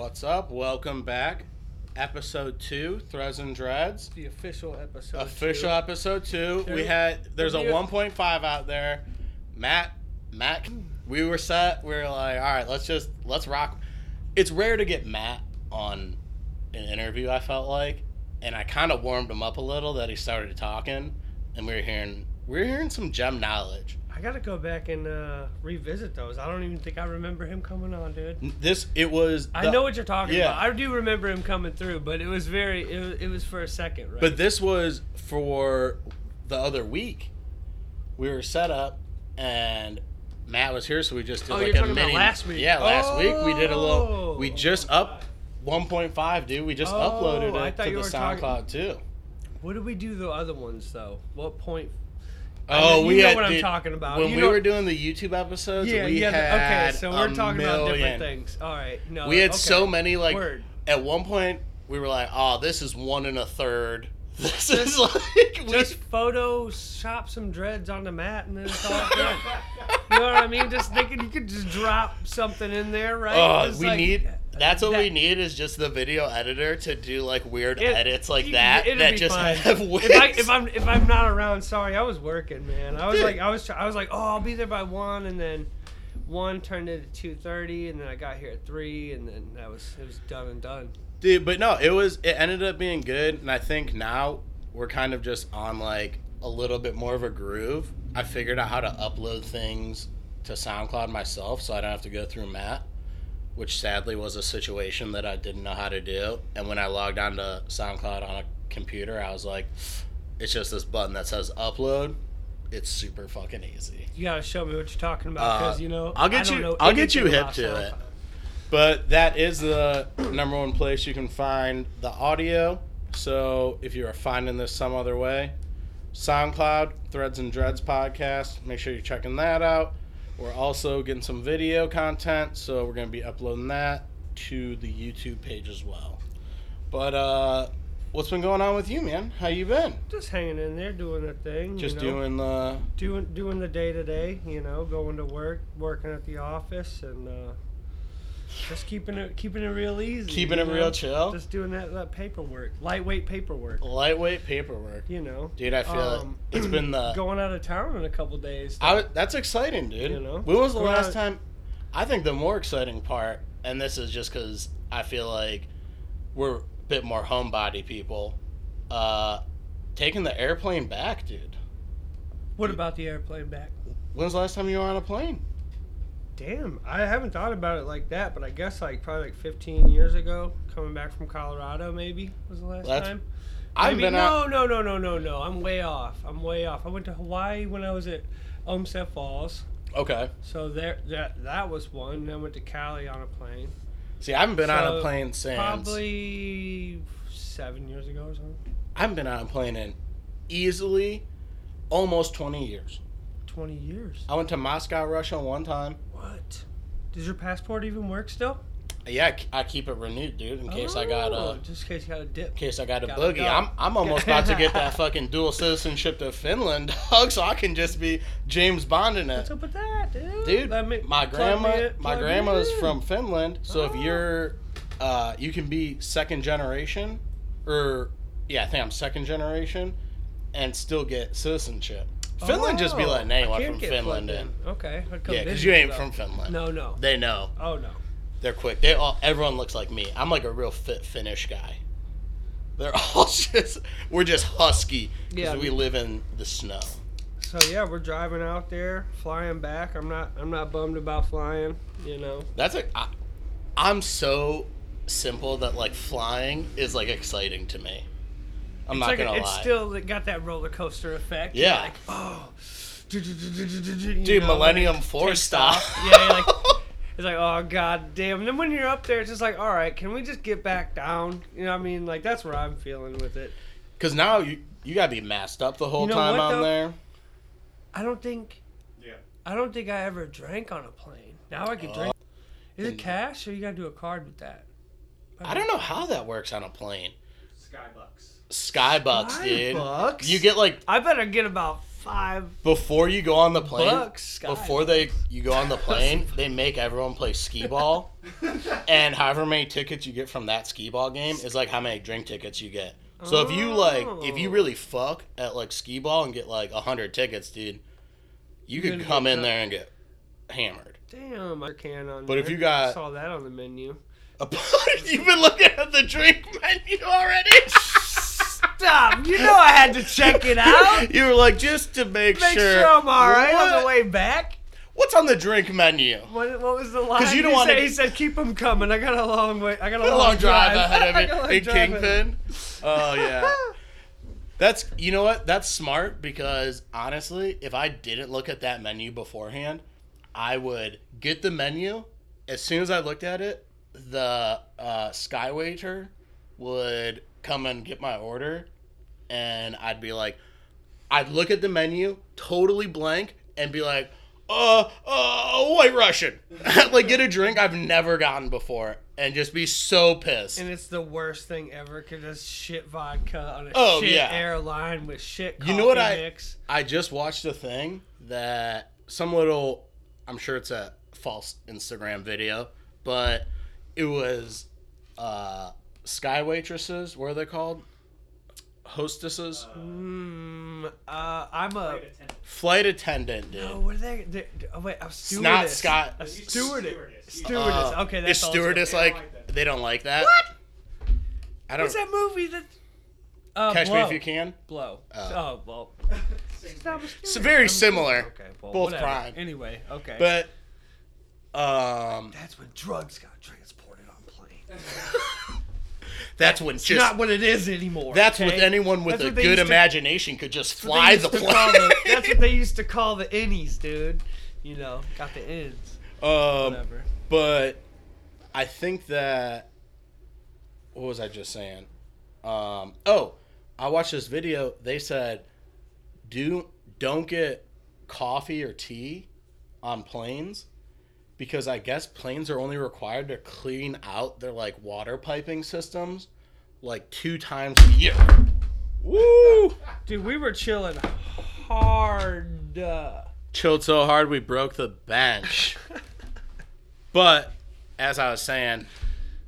What's up? Welcome back. Episode two, Threads and Dreads. The official episode. Official two. episode two. We There- had there's a there- 1.5 out there. Matt, Matt, we were set. We were like, all right, let's just let's rock. It's rare to get Matt on an interview. I felt like, and I kind of warmed him up a little that he started talking, and we were hearing we were hearing some gem knowledge. I gotta go back and uh, revisit those. I don't even think I remember him coming on, dude. This it was. I know what you're talking yeah. about. I do remember him coming through, but it was very. It was, it was for a second, right? But this was for the other week. We were set up, and Matt was here, so we just did Oh, like a mini. last week. Yeah, last week we did a little. We Oh. just up 1.5, dude. We just Oh, uploaded it to you the were talking- SoundCloud too. what did we do the other ones though? What point? Oh, know- you we know had, what I'm dude, talking about. When You we know- were doing the YouTube episodes, Yeah, we yeah. had okay, so we're talking about different things. All right, no. We had okay. so many like. Word. At one point, we were like, "Oh, this is one and a third. This is like we Just Photoshop some dreads on the mat and then it's all good. you know what I mean? Just thinking you could just drop something in there, right? Oh, Just we like- need. That's what that- we need is just the video editor to do like weird It- edits like you- that that just fine. have. If, I, if I'm if I'm not around, sorry, I was working, man. I was Dude. like I was I was like, oh, I'll be there by one, and then one turned into two thirty, and then I got here at three, and then that was it was done and done. Dude, but no, it was it ended up being good, and I think now we're kind of just on like a little bit more of a groove. I figured out how to upload things to SoundCloud myself, so I don't have to go through Matt, which sadly was a situation that I didn't know how to do. And when I logged on to SoundCloud on a computer, I was like, it's just this button that says upload. It's super fucking easy. You gotta show me what you're talking about, because Uh, you know I'll get I don't you- know I'll get you hip to SoundCloud. it. But that is the number one place you can find the audio. So if you are finding this some other way, SoundCloud, Threads and Dreads podcast, make sure you're checking that out. We're also getting some video content, so we're going to be uploading that to the YouTube page as well. But uh what's been going on with you, man? How you been? Just hanging in there, doing the thing. Just you know? doing the doing doing the day to day, you know, going to work, working at the office, and uh, just keeping it keeping it real easy. keeping it know? real chill. Just doing that, that paperwork, lightweight paperwork. Lightweight paperwork. You know, Dude, I feel Um, it. It's been the going out of town in a couple days. I that's exciting, dude. You know? when was the last time? I think the more exciting part, and this is just because I feel like we're a bit more homebody people, uh, taking the airplane back, dude. what about the airplane back? When's the last time you were on a plane? Damn, I haven't thought about it like that, but I guess like probably like 15 years ago, coming back from Colorado, maybe was the last That's- time. I've Maybe- been no, out. no, no, no, no, no. I'm way off. I'm way off. I went to Hawaii when I was at Olmsted Falls. Okay. So there, that that was one. Then I went to Cali on a plane. See, I haven't been on a plane since. Probably seven years ago or something. I haven't been on a plane in easily almost twenty years. Twenty years. I went to Moscow, Russia one time. What? Does your passport even work still? Yeah, I keep it renewed, dude, in case I got Oh, a. just in case you got a dip. In case I got a Gotta boogie, go. I'm I'm almost about to get that fucking dual citizenship to Finland, dog, so I can just be James Bond in it. What's it. up with that, dude? Dude, me- my grandma, in- my grandma's from Finland, so if Oh. you're, uh, you can be second generation, or yeah, I think I'm second generation, and still get citizenship. Oh, Finland just be Oh, letting I anyone from Finland in. Okay. Yeah, because you ain't though. from Finland. No, no. They know. Oh no. They're quick. They all everyone looks like me. I'm like a real fit Finnish guy. They're all just we're just husky because Yeah. we live in the snow. So yeah, we're driving out there, flying back. I'm not I'm not bummed about flying, you know. That's a. I, I'm so simple that like flying is like exciting to me. I'm it's not like gonna lie. it's lie. still got that roller coaster effect. Yeah. like, oh. Dude, Millennium Force stop. Yeah, like it's like, oh god damn. And then when you're up there, it's just like, all right, can we just get back down? You know, what I mean, like that's where I'm feeling with it. Because now you you gotta be masked up the whole You know time what, on though? there. I don't think. Yeah. I don't think I ever drank on a plane. Now I can drink. Oh. Is it cash or you gotta do a card with that? I don't know how that works on a plane. Skybucks. Skybucks, dude. Bucks. You get like I better get about five before you go on the plane, bucks. Before they you go on the plane, they make everyone play skee ball, and however many tickets you get from that skee ball game is like how many drink tickets you get. So if you like, if you Oh. really fuck at like skee ball and get like hundred tickets, dude, you You're could come in done. there and get hammered. Damn, I can on. But if you got- I saw that on the menu. You've been looking at the drink menu already. Stop! You know I had to check it out. you were like, just to make, Make sure. sure I'm all right on the way back. What's on the drink menu? What, what was the line? Because you don't wanna- he said, "Keep them coming." I got a long way. I got a long, long drive drive ahead of got a it. long A drive ahead. kingpin. Oh yeah. That's you know what? That's smart because honestly, if I didn't look at that menu beforehand, I would get the menu. As soon as I looked at it, the uh, sky waiter would come and get my order, and I'd be like, I'd look at the menu, totally blank, and be like, uh, uh, white Russian. like, get a drink I've never gotten before, and just be so pissed. And it's the worst thing ever because it's shit vodka on a Oh, shit yeah. airline with shit You know what I- I just watched a thing that some little, I'm sure it's a false Instagram video, but it was uh, sky waitresses. What are they called? Hostesses, Mm, uh, I'm a. flight attendant, dude. Oh, what are they? they oh, wait, a It's stewardess. not Scott. A stewardess. Stewardess. Stewardess. Uh, okay, that's is all stewardess They don't like, like they don't like that? What? I don't What's that movie that? Uh, catch blow. me if you can. Blow. Oh. Oh, well. It's not a thing. It's stewardess. very I'm- similar, Okay, well, both whatever. crime. Anyway, okay. But um, that's when drugs got transported on planes. that's when It's just not what it is anymore. that's okay? with anyone with That's a good used to- imagination could just fly the plane. the- that's what they used to call the innies, dude. You know, got the ends. um, Whatever. but I think that what was I just saying? Um, oh, I watched this video. They said do don't get coffee or tea on planes because I guess planes are only required to clean out their like water piping systems like two times a year. Woo! Dude, we were chilling hard. Chilled so hard we broke the bench. But as I was saying,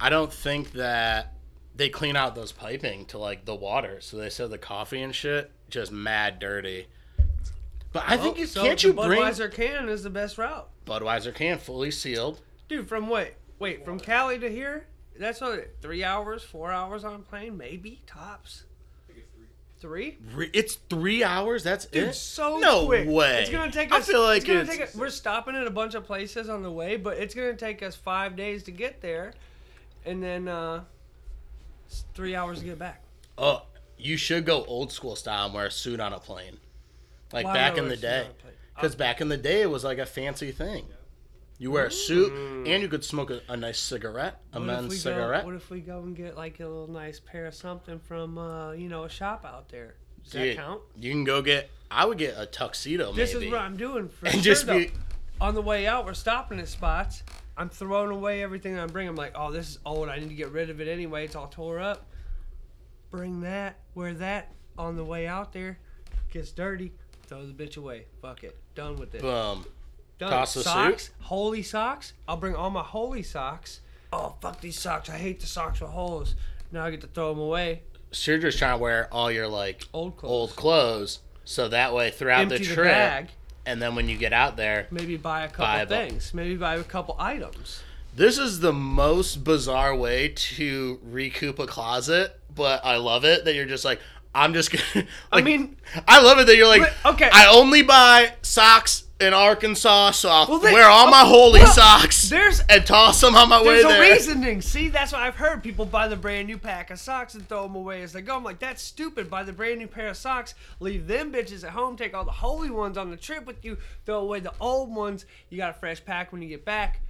I don't think that they clean out those piping to like the water. So they said the coffee and shit just mad dirty. But I think you so can't the you bring Budweiser can is the best route. Budweiser can fully sealed. Dude, from what? wait, from Cali to here? That's what three hours, four hours on plane, maybe tops. I think it's three. It's three hours. That's Dude, it. so No quick. way. It's gonna take us. I feel like it's gonna it's- take us, we're stopping at a bunch of places on the way, but it's gonna take us five days to get there, and then uh, three hours to get back. Oh, you should go old school style and wear a suit on a plane, like Why back in the day. On a plane? Because back in the day, it was like a fancy thing. You wear a suit Mm. and you could smoke a, a nice cigarette, a What men's cigarette. Go, what if we go and get like a little nice pair of something from uh, you know a shop out there? Does Dude, that count? You can go get. I would get a tuxedo, This maybe, is what I'm doing for and sure, just though. be. on the way out, we're stopping at spots. I'm throwing away everything I bring. I'm like, oh, this is old. I need to get rid of it anyway. It's all tore up. Bring that, wear that on the way out there. Gets dirty, throw the bitch away. Fuck it. Done with it. Boom. Done. toss the socks, holy socks. I'll bring all my holy socks. Oh, fuck these socks. I hate the socks with holes. Now I get to throw them away. So you're just trying to wear all your like Old clothes. old clothes, so that way throughout Empty the the trip, bag. and then when you get out there, Maybe buy a couple Buy a things. Maybe buy a couple items. this is the most bizarre way to recoup a closet, but I love it that you're just like, I'm just gonna. Like, I mean, I love it that you're like, But- okay. I only buy socks in Arkansas, so I'll Well, they- wear all my holy well, socks there's and toss them on my way there. There's a reasoning. See, that's what I've heard. People buy the brand new pack of socks and throw them away as they go. I'm like, that's stupid. Buy the brand new pair of socks, leave them bitches at home, take all the holy ones on the trip with you, throw away the old ones. You got a fresh pack when you get back.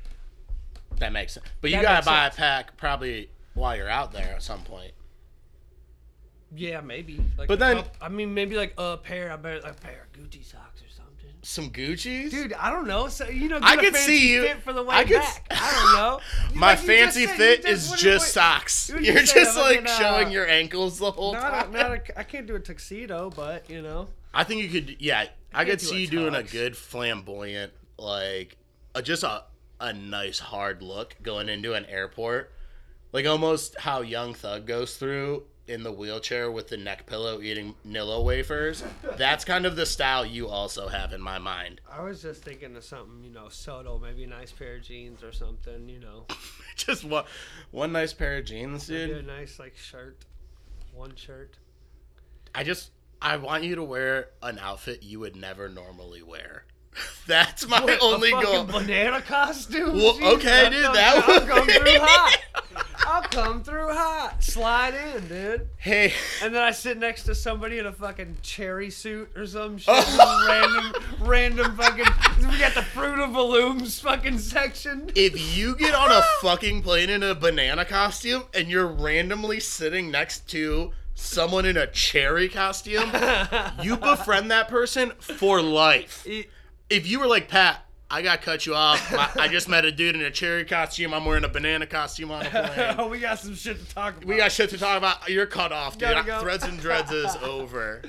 That makes sense. But you That gotta buy sense. a pack probably while you're out there at some point. Yeah, maybe. Like But a then- coup- I mean, maybe like a pair. I bet a pair of Gucci socks or something. Some Gucci's. Dude, I don't know. So you know, get I a could fancy see you- fit for the way I could back. s- I don't know. My like you just fancy said, you fit just is wouldn't just wait- socks. You You're say, just a like fucking, uh, showing your ankles the whole Not time. a, not a, I can't do a tuxedo, but you know. I think you could. Yeah, I, could could do see a you doing a tux. good flamboyant, like, uh, just a a nice hard look going into an airport, like almost how Young Thug goes through in the wheelchair with the neck pillow eating Nilla wafers. That's kind of the style you also have in my mind. I was just thinking of something, you know, subtle, maybe a nice pair of jeans or something, you know. just one one nice pair of jeans, Maybe a nice like shirt, one shirt. I just I want you to wear an outfit you would never normally wear. That's my What, only a goal. banana costume. Well, Jesus, okay, dude, that would come through hot. I'll come through hot. Slide in, dude. Hey, And then I sit next to somebody in a fucking cherry suit or some oh. shit. Oh. random, random fucking. We got the Fruit of the Looms fucking section. if you get on a fucking plane in a banana costume and you're randomly sitting next to someone in a cherry costume, you befriend that person for life. If you were like, Pat, I got cut you off. My, I just met a dude in a cherry costume. I'm wearing a banana costume on a plane. oh, we got some shit to talk about. We got shit to talk about. You're cut off, dude. Go. Threads and dreads is over.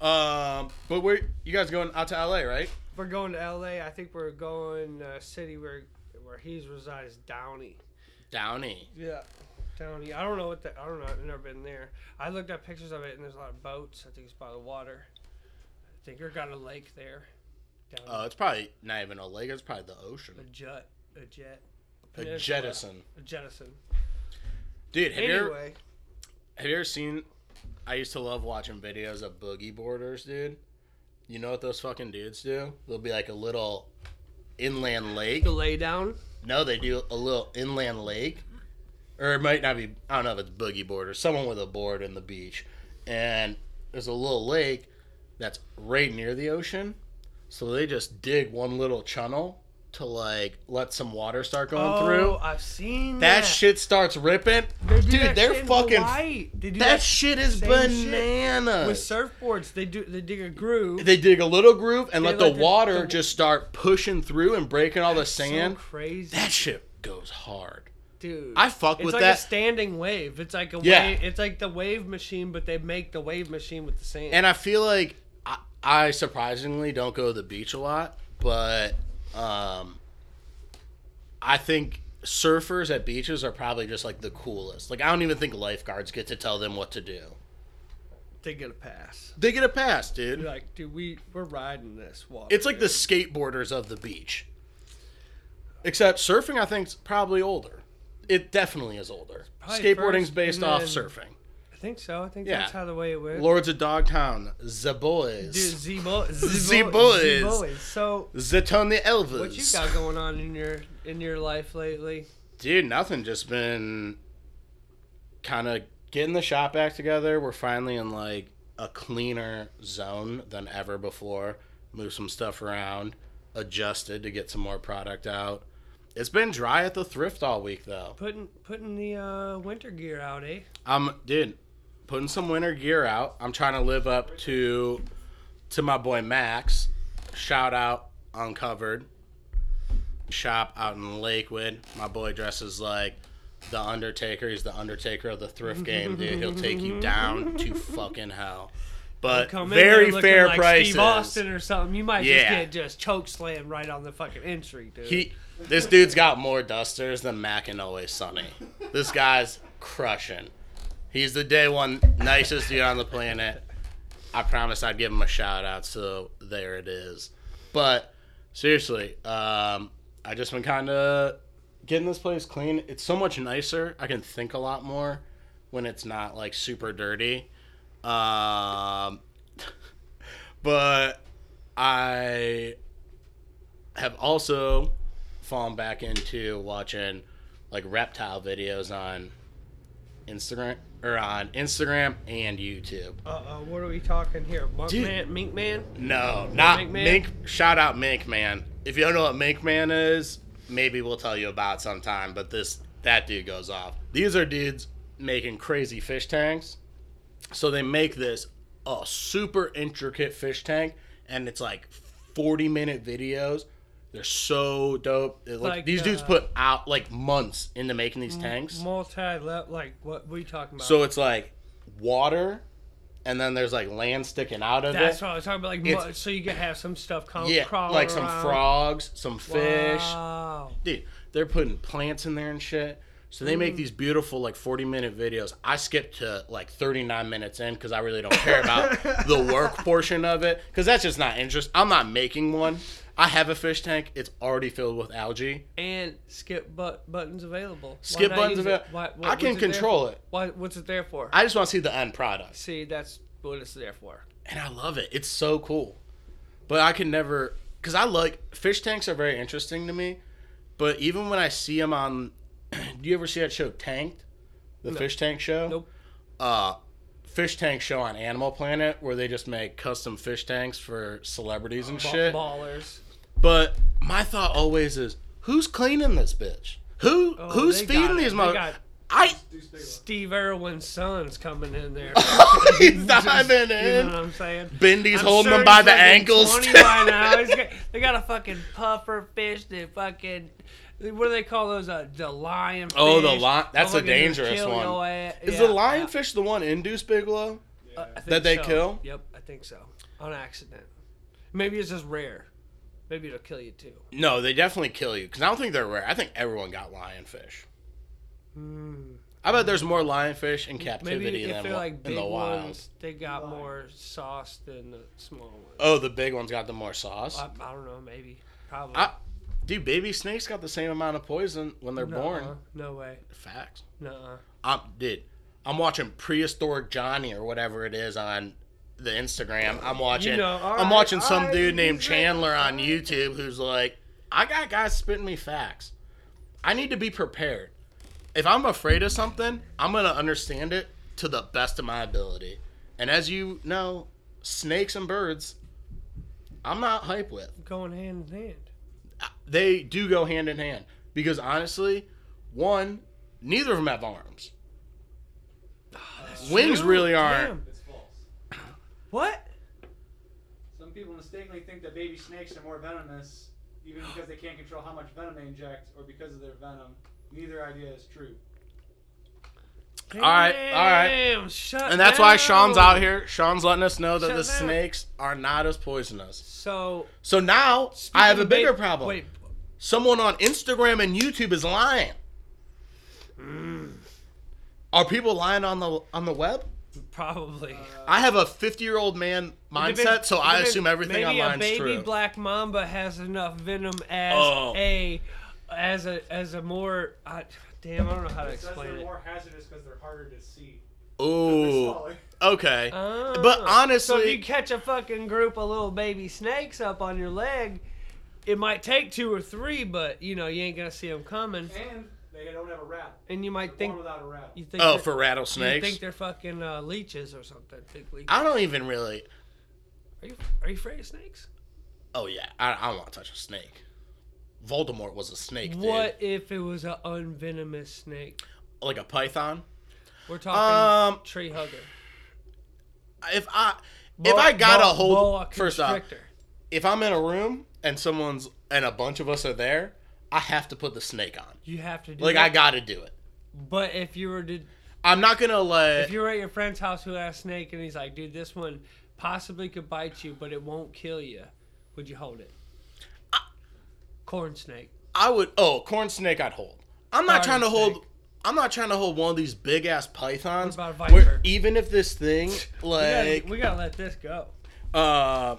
Um, but where you guys going out to LA, right? We're going to LA. I think we're going uh, city where where he's resides, Downey. Downey. Yeah, Downey. I don't know what the. I don't know. I've never been there. I looked at pictures of it, and there's a lot of boats. I think it's by the water. I think you've got a lake there. Downey. Oh, uh, it's probably not even a lake. It's probably the ocean. a jet. A jet. A jettison. A jettison. Dude, have you, ever, have you ever seen? I used to love watching videos of boogie boarders, dude. You know what those fucking dudes do? They'll be like a little inland lake. the lay down. No, they do a little inland lake, or it might not be. I don't know if it's boogie board or someone with a board in the beach, and there's a little lake that's right near the ocean. So they just dig one little channel to like let some water start going oh, through. I've seen That that. shit starts ripping. They Dude, that they're shit fucking. They do That shit is banana. with surfboards. They do. They dig a groove. they dig a little groove and They let the let the- water the- just start pushing through and breaking all the sand. So crazy, that shit goes hard. dude. I fuck it's with like that. a standing wave. It's like a Yeah. wave. It's like the wave machine, but they make the wave machine with the sand. And I feel like I, surprisingly don't go to the beach a lot, but um, I think surfers at beaches are probably just like the coolest. Like I don't even think lifeguards get to tell them what to do. they get a pass. They get a pass, dude. You're like, dude, we we're riding this water. It's like the skateboarders of the beach. Except surfing, I think, is probably older. It definitely is older. Probably Skateboarding's first, based off surfing. I think so. I think Yeah. that's how the way it went. Lords of Dogtown, The Boys, Dude, Z boys. Z boys. boys. So, The Tony Elvis. what you got going on in your in your life lately? Dude, nothing. Just been kind of getting the shop back together. We're finally in like a cleaner zone than ever before. Move some stuff around, adjusted to get some more product out. It's been dry at the thrift all week though. Putting putting the uh, winter gear out, eh? I'm dude, putting some winter gear out. I'm trying to live up to to my boy Max. Shout out Uncovered shop out in Lakewood. My boy dresses like the Undertaker. He's the Undertaker of the thrift game, dude. He'll take you down to fucking hell. But Come very fair like prices. Steve Austin or something. You might Yeah. just get just choke slammed right on the fucking entry, dude. He, this dude's got more dusters than Mac and Always Sunny. This guy's crushing. He's the day one nicest dude on the planet. I promise I'd give him a shout out, so there it is. But seriously, um, I just been kind of getting this place clean. It's so much nicer. I can think a lot more when it's not like super dirty. Um, but I have also fallen back into watching like reptile videos on Instagram or on Instagram and YouTube. uh, uh, what are we talking here? Monk Dude. man, Mink man? No, not Mink Mink. Shout out Mink Man. If you don't know what Mink Man is, maybe we'll tell you about sometime. But this that dude goes off. These are dudes making crazy fish tanks. So they make this a super intricate fish tank, and it's like forty minute videos. They're so dope. Like, Like, these dudes uh, put out like months into making these tanks. Multi level, like what we talking about? So it's like water, and then there's like land sticking out of that. That's it. what I was talking about. Like, It's- mu- so you can have some stuff come Yeah, crawling like some around. frogs, some fish. Wow. Dude, they're putting plants in there and shit. So they Mm. make these beautiful like 40 minute videos. I skipped to like 39 minutes in because I really don't care about the work portion of it because that's just not interest. I'm not making one. I have a fish tank. It's already filled with algae. And skip but buttons available. Skip buttons available. what- I can control it. Why, what's it there for? I just want to see the end product. See, that's what it's there for. and I love it. It's so cool. But I can never because I like fish tanks are very interesting to me. But even when I see them on, do you ever see that show Tanked, the No. fish tank show? Nope. Uh, fish tank show on Animal Planet where they just make custom fish tanks for celebrities and shit. Ballers. But my thought always is, who's cleaning this bitch? Who Oh, who's feeding these they mother? got I Steve Irwin's son's coming in there. he's diving in. You know what I'm saying? Bendy's I'm holding sure him by the ankles. by now. He's got- they got a fucking puffer fish that fucking. What do they call those? Uh, the lion. Oh, the fish. li- that's a dangerous one. your. Is Yeah, the lionfish the one in Deuce Bigalow? uh, that they so. kill? Yep, I think so. On accident. Maybe it's just rare. Maybe it'll kill you too. No, they definitely kill you because I don't think they're rare. I think everyone got lionfish. Hmm. I bet there's more lionfish in captivity Maybe if than they're like in big the wild. ones, they got Lion. more sauce than the small ones. Oh, the big ones got the more sauce. I, I don't know. Maybe. Probably. I- Dude, baby snakes got the same amount of poison when they're Nuh-uh. born. No way. Facts. Nuh-uh. I'm dude. I'm watching prehistoric Johnny or whatever it is on the Instagram. I'm watching. know, all I'm right, watching some right, dude named Chandler on. YouTube who's like, I got guys spitting me facts. I need to be prepared. If I'm afraid of something, I'm gonna understand it to the best of my ability. And as you know, snakes and birds, I'm not hype with. Going hand in hand. Uh, they do go hand in hand because honestly, one, neither of them have arms. Ah, Wings True. really aren't. Damn. It's false. What? Some people mistakenly think that baby snakes are more venomous, even because they can't control how much venom they inject, or because of their venom. Neither idea is true. All right, all right. Damn, shut And that's why Sean's out here. Sean's letting us know that Shut the down. snakes are not as poisonous. So So now I have a bigger ba- problem. Wait, Someone on Instagram and YouTube is lying. Mm. Are people lying on the on the web? Probably. I have a 50 year old man mindset, so I Maybe- assume everything maybe online's a baby true. black mamba has enough venom as Oh. a as a as a more. I, damn, I don't know how to It says explain they're it. more hazardous because they're harder to see. Ooh, okay. Ah. But honestly, so if you catch a fucking group of little baby snakes up on your leg, it might take two or three, but you know you ain't gonna see them coming, And they don't have a rattle. and you might They're think without a rattle. you think Oh, they're- for you rattlesnakes. think they're fucking uh, leeches or something. Big leeches. I don't even really. Are you are you afraid of snakes? Oh yeah, I, I don't want to touch a snake. Voldemort was a snake, dude. What if it was an unvenomous snake? Like a python? We're talking Um, tree hugger. if I if I got a hold first off, if I'm in a room and someone's and a bunch of us are there, I have to put the snake on. you have to do Like that. I got to do it. But if you were to, I'm not gonna let. if you were at your friend's house who had a snake and he's like, dude, this one possibly could bite you, but it won't kill you, would you hold it? Corn snake. I would. Oh, corn snake, I'd hold. I'm not Garden trying to hold. I'm not trying to hold one of these big ass pythons. What about where viper? even if this thing, We like, gotta, we gotta let this go. uh,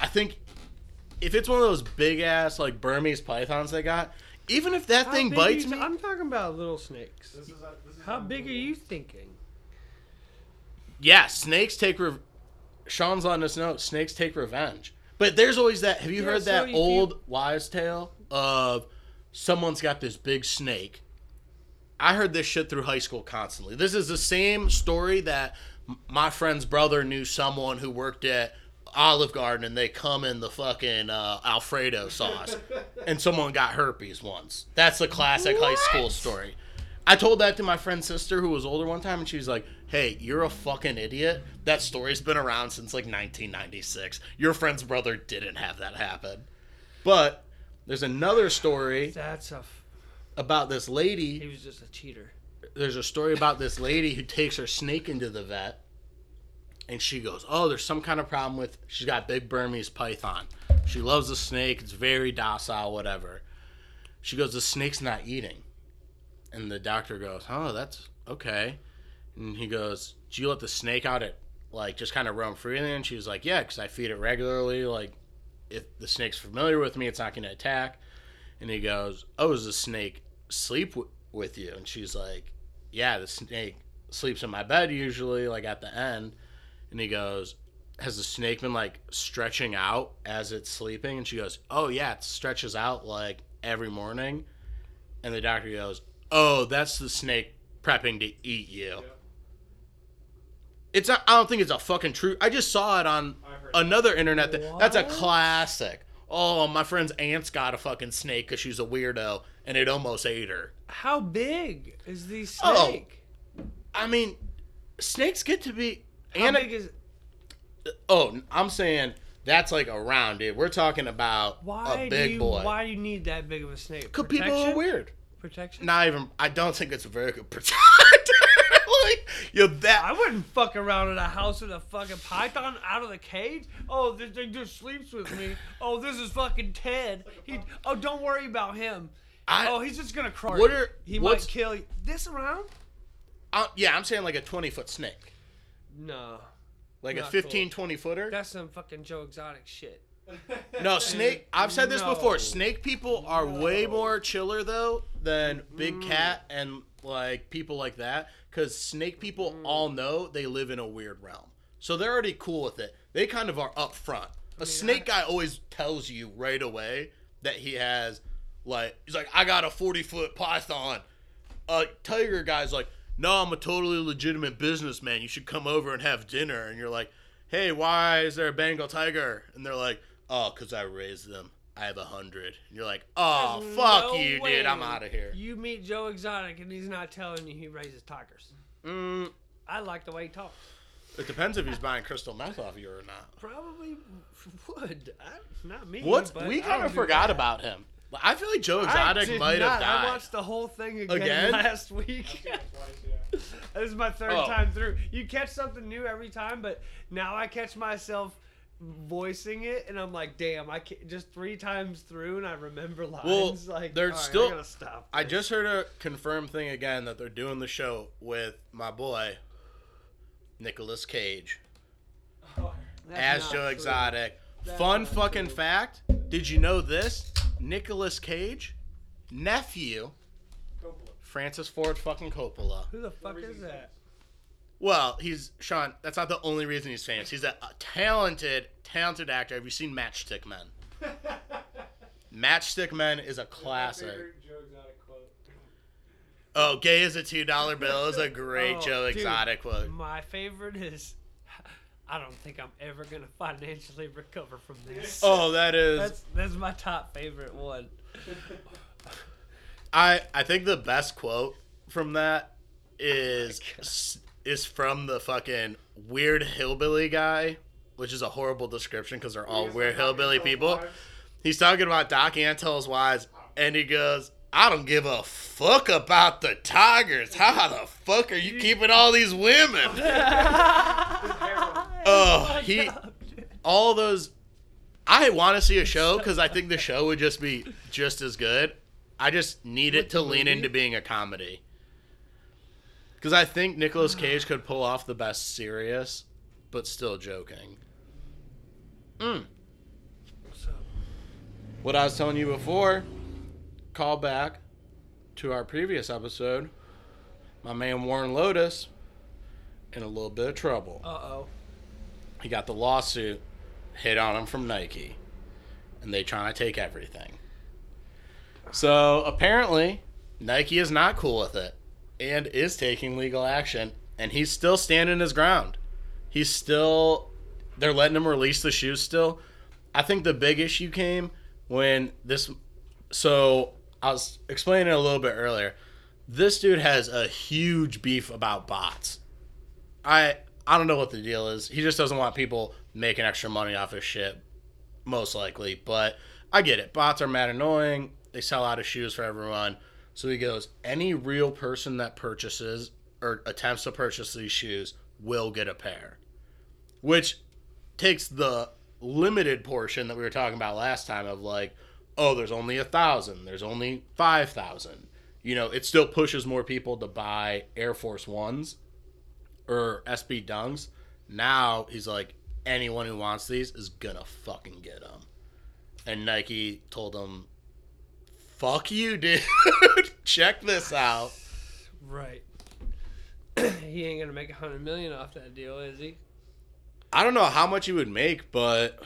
I think if it's one of those big ass like Burmese pythons they got, even if that How thing big bites you- me, I'm talking about little snakes. This is a, this is How big are you thinking? yeah, snakes take. Re- Sean's letting us know snakes take revenge. But there's always that. Have you Yeah, heard so that if you- old wise tale of someone's got this big snake? I heard this shit through high school constantly. This is the same story that m- my friend's brother knew someone who worked at Olive Garden and they come in the fucking uh, Alfredo sauce and someone got herpes once. That's a classic high school story. I told that to my friend's sister who was older one time and she was like, "Hey, you're a fucking idiot. That story's been around since like 1996. Your friend's brother didn't have that happen." But there's another story That's a. f- about this lady He was just a cheater. there's a story about this lady who takes her snake into the vet and she goes, "Oh, there's some kind of problem with she's got big Burmese python. She loves the snake. It's very docile, whatever." She goes, "The snake's not eating," and the doctor goes, "Oh, that's okay." And he goes, "Do you let the snake out at like just kind of roam freely?" And she was like, "Yeah, because I feed it regularly. Like, if the snake's familiar with me, it's not going to attack." And he goes, "Oh, does the snake sleep w- with you?" And she's like, "Yeah, the snake sleeps in my bed usually, like at the end." And he goes, "Has the snake been like stretching out as it's sleeping?" And she goes, "Oh yeah, it stretches out like every morning." And the doctor goes, "Oh, that's the snake prepping to eat you." It's not, I don't think it's a fucking true. I just saw it on I've heard another internet. Thing. That's a classic. Oh, my friend's aunt's got a fucking snake because she's a weirdo and it almost ate her. How big is the snake? Oh, snake? I mean, snakes get to be. And big is? Uh, oh, I'm saying that's like around, dude. We're talking about Why a big do you? boy. Why do you need that big of a snake? Because people are weird. Protection. Not even. I don't think it's a very good protector. like you that. I wouldn't fuck around in a house with a fucking python out of the cage. Oh, this thing just sleeps with me. Oh, this is fucking Ted. He. Oh, don't worry about him. I, oh, he's just gonna crush. What are- he might kill you. This around? I- yeah, I'm saying like a 20 foot snake, No, like a Not 15, cool. 20 footer. that's some fucking Joe Exotic shit. No, snake. I've said this No. before. Snake people are way No. more chiller though than big Mm. cat and like people like that. Because snake people Mm. all know they live in a weird realm, so they're already cool with it. They kind of are up front. A snake guy always tells you right away that he has like he's like I got a forty foot python. A tiger guy's like, no, I'm a totally legitimate businessman. You should come over and have dinner. And you're like, hey, why is there a Bengal tiger? And they're like, oh, because I raised them. I have a hundred. And you're like, oh, There's fuck no you, way dude. I'm out of here. You meet Joe Exotic and he's not telling you he raises tigers. Mm, I like the way he talks. it depends if he's buying crystal meth off you or not. Probably would. I, not me. What? We kind of forgot about him. I feel like Joe Exotic did might have not. I watched the whole thing again, Again? last week. twice, yeah. this is my third Oh. time through. You catch something new every time, but now I catch myself voicing it, and I'm like, damn! I ca- just three times through, and I remember lines. Well, like, there's "All right, still- I gotta stop. I just heard a confirmed thing again that they're doing the show with my boy, Nicolas Cage. Oh, as Joe true. Exotic. That's Fun fucking true. fact. Did you know this? Nicolas Cage, nephew, Coppola. Francis Ford fucking Coppola. Who the fuck reason is that? Well, he's Sean. That's not the only reason he's famous. He's a, a talented, talented actor. Have you seen Matchstick Men? Matchstick Men is a classic. Joe Exotic quote. Oh, gay as a two dollar bill is a great Oh, Joe dude. Exotic quote. My favorite is, I don't think I'm ever gonna financially recover from this. Oh, that is. That's that's my top favorite one. I I think the best quote from that oh is oh is from the fucking weird hillbilly guy, which is a horrible description because they're all weird hillbilly people. wives." He's talking about Doc Antle's wives, and he goes, "I don't give a fuck about the Tigers. How the fuck are you keeping all these women?" Oh, he all those. I want to see a show because I think the show would just be just as good. I just need it to lean into being a comedy. Because I think Nicolas Cage could pull off the best serious, but still joking. Mm. What I was telling you before, call back to our previous episode. My man Warren Lotas in a little bit of trouble Uh oh. He got the lawsuit hit on him from Nike, and they trying to take everything. So apparently, Nike is not cool with it and is taking legal action, and he's still standing his ground. He's still, they're letting him release the shoes still. I think the big issue came when this. So I was explaining a little bit earlier. This dude has a huge beef about bots. I I don't know what the deal is. He just doesn't want people making extra money off his shit, most likely. But I get it. Bots are mad annoying. They sell out of shoes for everyone. So he goes, any real person that purchases or attempts to purchase these shoes will get a pair. which takes the limited portion that we were talking about last time of like, oh, there's only a thousand, there's only five thousand. You know, it still pushes more people to buy Air Force Ones or SB Dunks. Now he's like, anyone who wants these is gonna fucking get them. And Nike told him, "Fuck you, dude. Check this out." Right. he ain't gonna make a hundred million off that deal, is he? I don't know how much he would make, but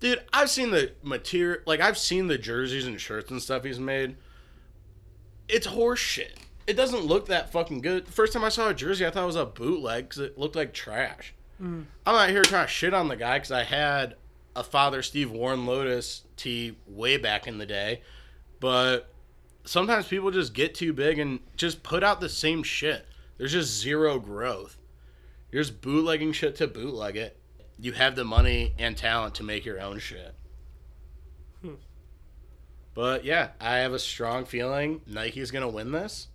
dude, I've seen the material. Like I've seen the jerseys and shirts and stuff he's made. It's horse shit. It doesn't look that fucking good. The First time I saw a jersey, I thought it was a bootleg because it looked like trash. Mm. I'm not here trying to shit on the guy because I had a Father Steve Warren Lotas tee way back in the day, but sometimes people just get too big and just put out the same shit. There's just zero growth. You're just bootlegging shit to bootleg it. You have the money and talent to make your own shit. Hmm. But yeah, I have a strong feeling Nike's gonna win this.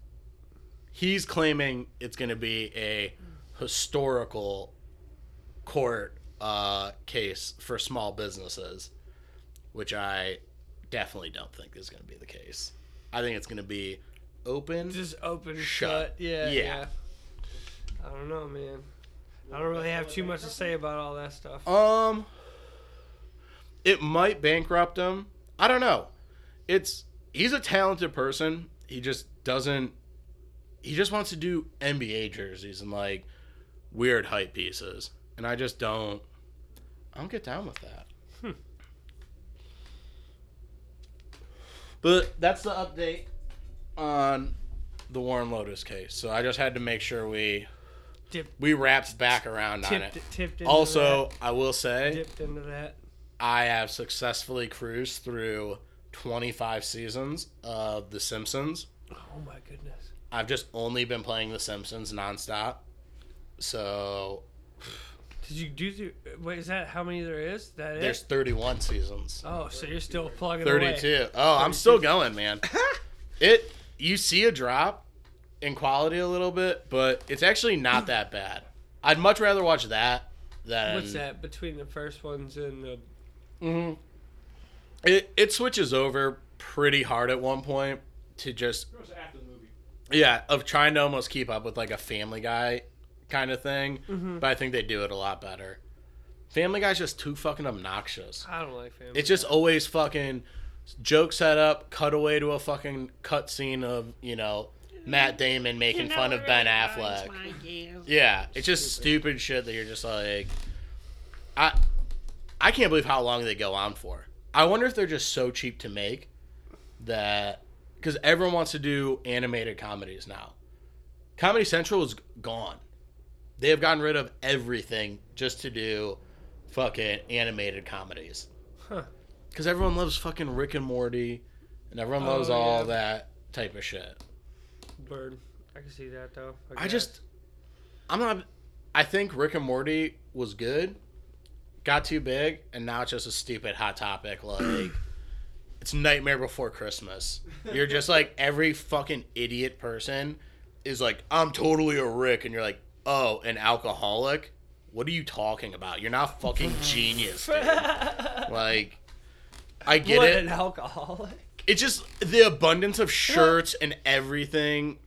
He's claiming it's gonna be a historical court uh, case for small businesses, which I definitely don't think is going to be the case. I think it's going to be open. Just open Shut. shut. Yeah, Yeah. yeah. I don't know, man. I don't really have too much to say about all that stuff. Um, it might bankrupt him. I don't know. It's he's a talented person. He just doesn't. He just wants to do NBA jerseys and like weird hype pieces, and I just don't. I don't get down with that. Hmm. But that's the update on the Warren Lotas case. So I just had to make sure we Dip, we wrapped back around on it. tipped into Also, that. I will say dipped into that. I have successfully cruised through 25 seasons of The Simpsons. Oh my goodness. I've just only been playing The Simpsons nonstop. So Did you do? The, wait, is that how many there is? That there's it? 31 seasons. Oh, so you're still plugging away. 32. Oh, I'm still going, man. It you see a drop in quality a little bit, but it's actually not that bad. I'd much rather watch that than What's that between the first ones and the? hmm It it switches over pretty hard at one point to just Pretty much after the movie. Yeah of trying to almost keep up with like a Family Guy kind of thing, Mm-hmm. but I think they do it a lot better. Family Guy's just too fucking obnoxious. I don't like family. It's just always fucking joke set up, cut away to a fucking cut scene of you know Matt Damon making fun of Ben Affleck. Yeah, it's just stupid shit that you're just like, I, I can't believe how long they go on for. I wonder if they're just so cheap to make that because everyone wants to do animated comedies now. Comedy Central is gone. They have gotten rid of everything just to do fucking animated comedies. Huh. Because everyone loves fucking Rick and Morty, and everyone loves Oh, all yeah. that type of shit. Bird. I can see that though. I guess. just, I'm not. I think Rick and Morty was good, got too big, and now it's just a stupid hot topic. Like, it's Nightmare Before Christmas. You're just like every fucking idiot person is like, I'm totally a Rick, and you're like, oh, an alcoholic. What are you talking about? You're not fucking genius, dude. Like, I get what it an alcoholic. it's just the abundance of shirts and everything.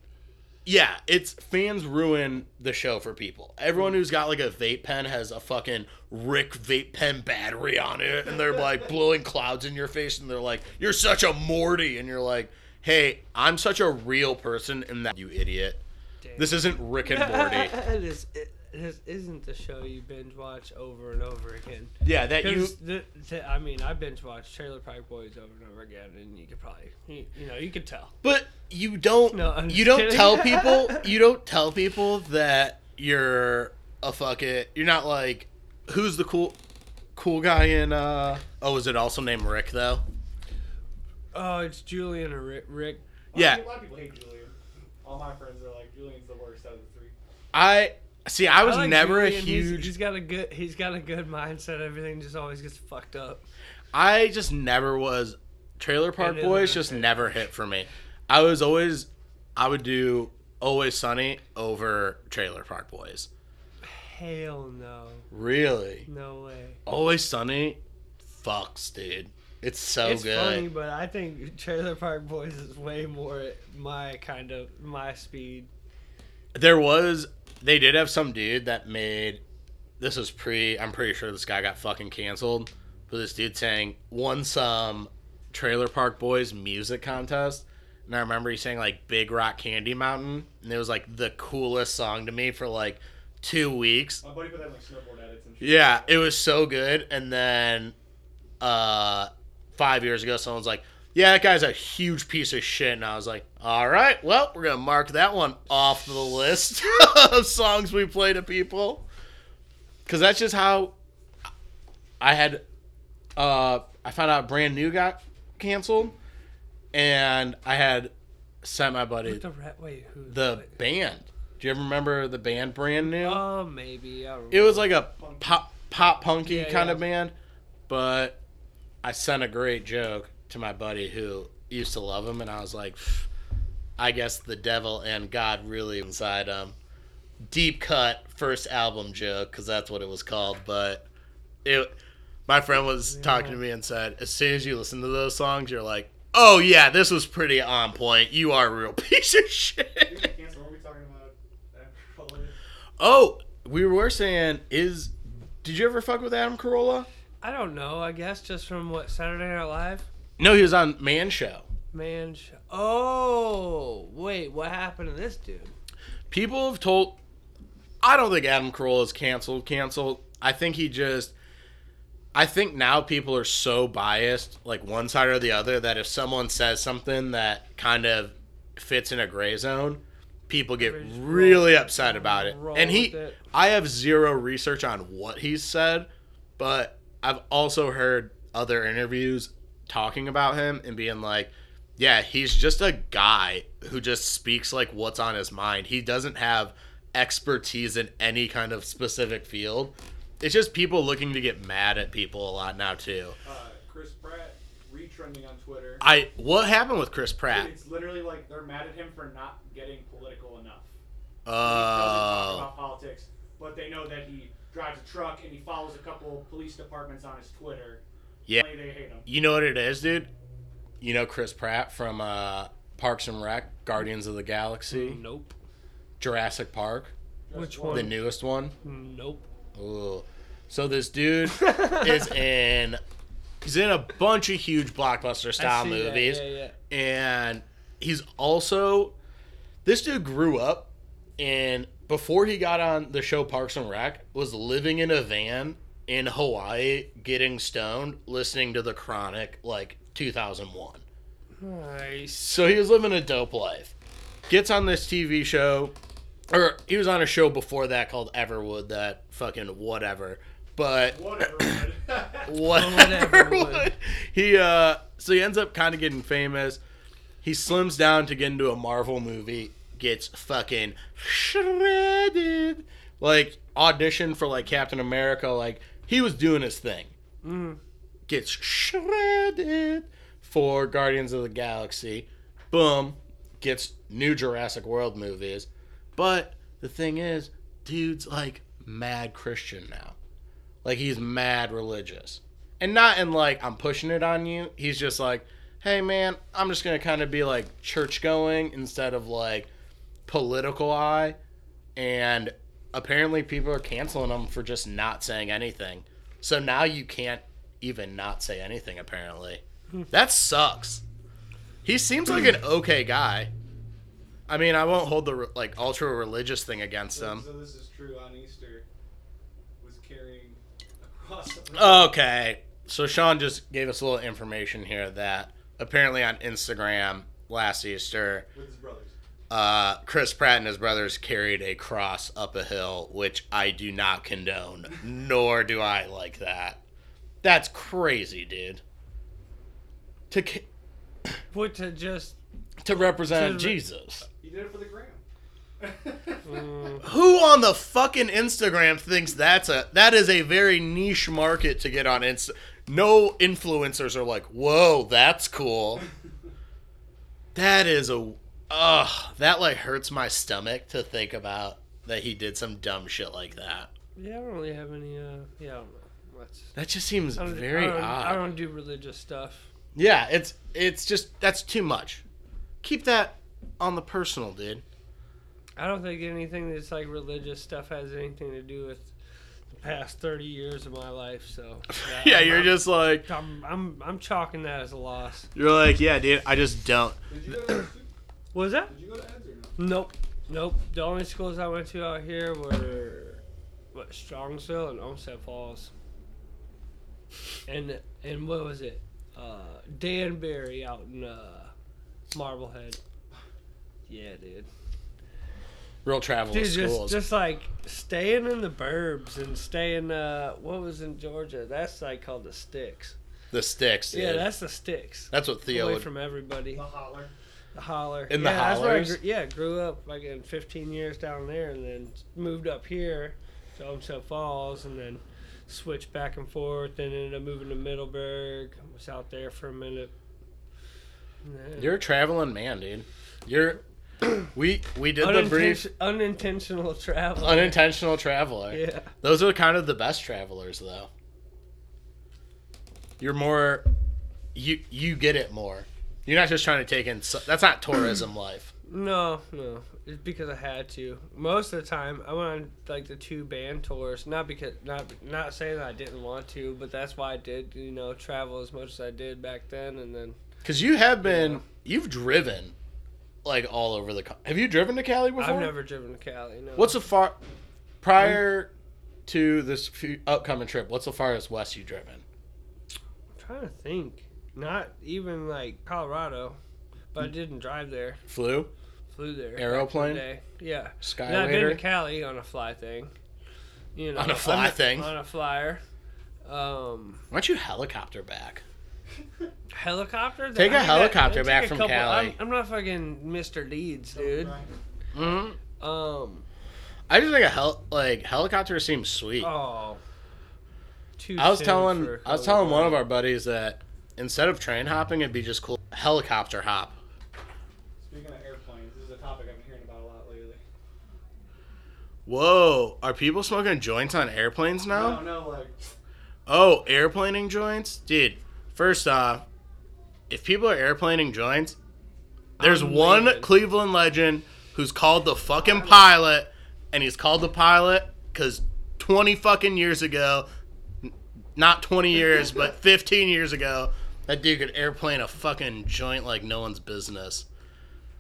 Yeah, it's fans ruin the show for people. Everyone who's got like a vape pen has a fucking Rick vape pen battery on it, and they're like blowing clouds in your face, and they're like, "You're such a Morty," and you're like, "Hey, I'm such a real person," and that you idiot. Damn. This isn't Rick and Morty. it is. It, it isn't the show you binge watch over and over again. Yeah, that you. the, the, I mean, I binge watch Trailer Park Boys over and over again, and you could probably, you, you know, you could tell. But you don't. No, I'm you don't kidding. tell people. You don't tell people that you're a fuck it. You're not like, who's the cool, cool guy in? uh Oh, is it also named Rick though? Oh, it's Julian or Rick. Rick. Yeah, A lot of people hate Julian. All my friends are like, Julian's the worst out of the three. I see. I was like never a Julian. He's- huge. he's got a good. He's got a good mindset. Everything just always gets fucked up. I just never was. Trailer Park Boys a- just never hit for me. I was always. I would do Always Sunny over Trailer Park Boys. Hell no. Really? No way. Always Sunny, fucks, dude. It's so good. it's good. funny, but I think Trailer Park Boys is way more my kind of my speed. There was they did have some dude that made this was pre I'm pretty sure this guy got fucking canceled. But this dude saying won some Trailer Park Boys music contest. And I remember he sang like Big Rock Candy Mountain. And it was like the coolest song to me for like two weeks. My buddy put that in like snowboard edits and shit. Yeah, it was so good. And then uh five years ago someone's like, Yeah, that guy's a huge piece of shit. And I was like, All right, well, we're gonna mark that one off the list of songs we play to people. Cause that's just how I had uh I found out brand new got canceled and I had sent my buddy What the wait who? the band. Do you ever remember the band brand new? Oh, maybe. I It was like a pop pop punky Yeah, kind yeah. of band, but I sent a great joke to my buddy who used to love him, and I was like, I guess the devil and God really inside him. Deep cut first album joke because that's what it was called, but it. My friend was talking to me and said, as soon as you listen to those songs, you're like, oh yeah, this was pretty on point. You are a real piece of shit. Cancel. What are we talking about? That- Oh, we were saying is did you ever fuck with Adam Carolla? I don't know. I guess just from what Saturday Night Live. No, he was on Man Show. Man, Show. oh wait, what happened to this dude? People have told I don't think Adam Carolla is canceled canceled. I think he just I think now people are so biased, like one side or the other, that if someone says something that kind of fits in a gray zone, people get really roll- upset about it. And he it. I have zero research on what he's said, but I've also heard other interviews talking about him and being like, yeah, he's just a guy who just speaks like what's on his mind. He doesn't have expertise in any kind of specific field. It's just people looking to get mad at people a lot now too. Uh, Chris Pratt retrending on Twitter. I what happened with Chris Pratt? It's literally like they're mad at him for not getting political enough. he doesn't talk Uh, about politics, but they know that he drives a truck and he follows a couple police departments on his Twitter. Yeah. They hate him. you know what it is, dude? You know Chris Pratt from uh, Parks and Rec, Guardians of the Galaxy, Nope. Jurassic Park, Which one? the newest one. Nope. Ooh. So this dude is in he's in a bunch of huge blockbuster I style see that, movies Yeah, yeah. and he's also this dude grew up and before he got on the show Parks and Rec was living in a van in Hawaii getting stoned listening to the Chronic like 2001. Nice. So he was living a dope life. Gets on this TV show, or he was on a show before that called Everwood. That fucking whatever. But Whatever. man. whatever. Whatever would. would. He uh, so he ends up kind of getting famous. He slims down to get into a Marvel movie. Gets fucking shredded. Like audition for like Captain America. Like he was doing his thing Mm. gets shredded for Guardians of the Galaxy. Boom, gets new Jurassic World movies. But the thing is, dude's like mad Christian now. Like he's mad religious. And not in like I'm pushing it on you. He's just like, "Hey man, I'm just going to kind of be like church going instead of like political eye." And apparently people are canceling them for just not saying anything. So now you can't even not say anything apparently. Hmm. That sucks. He seems like an okay guy. I mean, I won't hold the like ultra religious thing against him. so this is true on Easter. Was carrying a cross. Okay. So Sean just gave us a little information here that apparently on Instagram last Easter, with his brothers. Uh, Chris Pratt and his brothers carried a cross up a hill, which I do not condone, nor do I like that. That's crazy, dude. To ca- What to just to represent To re- Jesus. He did it for the gram. mm, Who on the fucking Instagram thinks that's a that is a very niche market to get on Insta? No influencers are like, "Whoa, that's cool." That is a ugh, that like hurts my stomach to think about that he did some dumb shit like that. Yeah, I don't really have any. Uh, yeah, I don't know. That's, That just seems I don't, very I don't, odd. I don't do religious stuff. Yeah, it's it's just that's too much. Keep that on the personal, dude. I don't think anything that's like religious stuff has anything to do with the past thirty years of my life. So Yeah, I'm- you're I'm- just like I'm, I'm I'm chalking that as a loss. you're like, yeah, dude, I just don't. What was that? Did you go to Eds or no? Nope, nope. The only schools I went to out here were what Strongsville and Olmsted Falls, and and what was it? Uh, Danbury out in uh, Marblehead. Yeah, dude. Real travel Dude, just schools. just like staying in the burbs and staying. Uh, what was in Georgia? That's like called the sticks. the sticks, dude. Yeah, that's the sticks. that's what Theo Away would. from everybody. The holler. The holler. In the yeah, that's where I hollers? yeah, grew up like in 15 years down there, and then moved up here to Olmsted Falls, and then switched back and forth. and ended up moving to Middleburg. Was out there for a minute. Then- You're a traveling man, dude. You're. We we did the brief unintentional travel. unintentional traveler. Yeah. Those are kind of the best travelers, though. You're more, you you get it more. You're not just trying to take in. That's not tourism life. No, no. It's because I had to. Most of the time, I went on like the two band tours. Not because not not saying that I didn't want to, but that's why I did. You know, travel as much as I did back then, and then Because you have been, Yeah. you've driven, like all over the. Have you driven to Cali before? I've never driven to Cali. No. What's the far, prior to this upcoming trip? What's the farthest west you've driven? I'm trying to think. Not even like Colorado, but I didn't drive there. Flew, Flew there. back in the Aeroplane? day. Yeah. And I've been to Cali on a fly thing. You know, On a fly I'm- thing? On a flyer. Um, Why don't you helicopter back? helicopter. Take a I helicopter take back a from couple- Cali. I'm, I'm not fucking Mr. Deeds, dude. hmm Um. I just think a hel- like helicopter seems sweet. Oh. Too I was telling I was telling one of our buddies that instead of train hopping, it'd be just cool helicopter hop. Speaking of airplanes, this is a topic I've been hearing about a lot lately. Whoa, are people smoking joints on airplanes now? No, no, like Oh, airplaning joints, dude. First off, if people are airplaning joints, there's I'm one. Cleveland legend who's called the fucking pilot, and he's called the pilot because 20 fucking years ago, not 20 years, but 15 years ago, that dude could airplane a fucking joint like no one's business.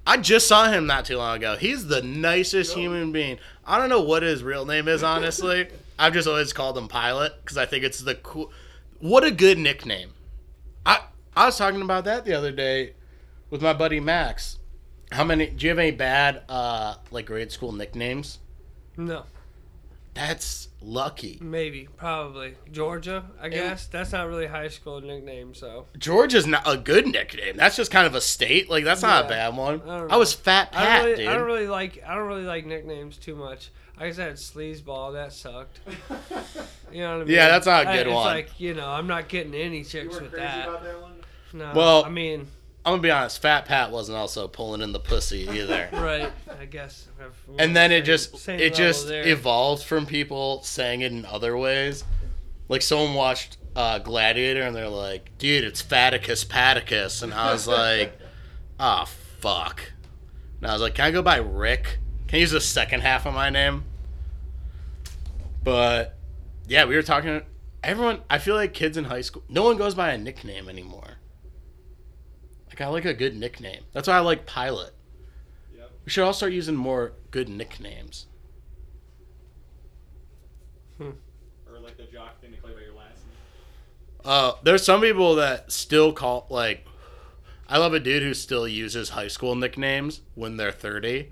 I just saw him not too long ago. He's the nicest human being. I don't know what his real name is, honestly. I've just always called him Pilot because I think it's the cool. What a good nickname. I I was talking about that the other day with my buddy Max. How many? Do you have any bad uh like grade school nicknames? No, That's lucky. maybe, probably Georgia. I guess that's not really high school nickname. So Georgia's not a good nickname. That's just kind of a state. Like that's not a bad one. I I, was Fat I Pat, don't really, dude. I don't really like, I don't really like nicknames too much. I guess I had sleazeball. That sucked. You know what I mean? Yeah, that's not a I- good it's one. like you know, I'm not getting any chicks weren't with crazy that. about that one. No. Well- I mean, I'm gonna be honest. Fat Pat wasn't also pulling in the pussy either. right? I guess. And then it just same it just there. evolved from people saying it in other ways. Like someone watched uh, Gladiator and they're like, "Dude, it's Faticus Paticus," and I was like, "Ah, fuck." And I was like, "Can I go by Rick? Can I use the second half of my name?" But yeah, we were talking. Everyone, I feel like kids in high school, no one goes by a nickname anymore. Like I like a good nickname. That's why I like Pilot. Yep. We should all start using more good nicknames. Or like the jock thing to call you by your last name. Uh, there's some people that still call like. I love a dude who still uses high school nicknames when they're 30,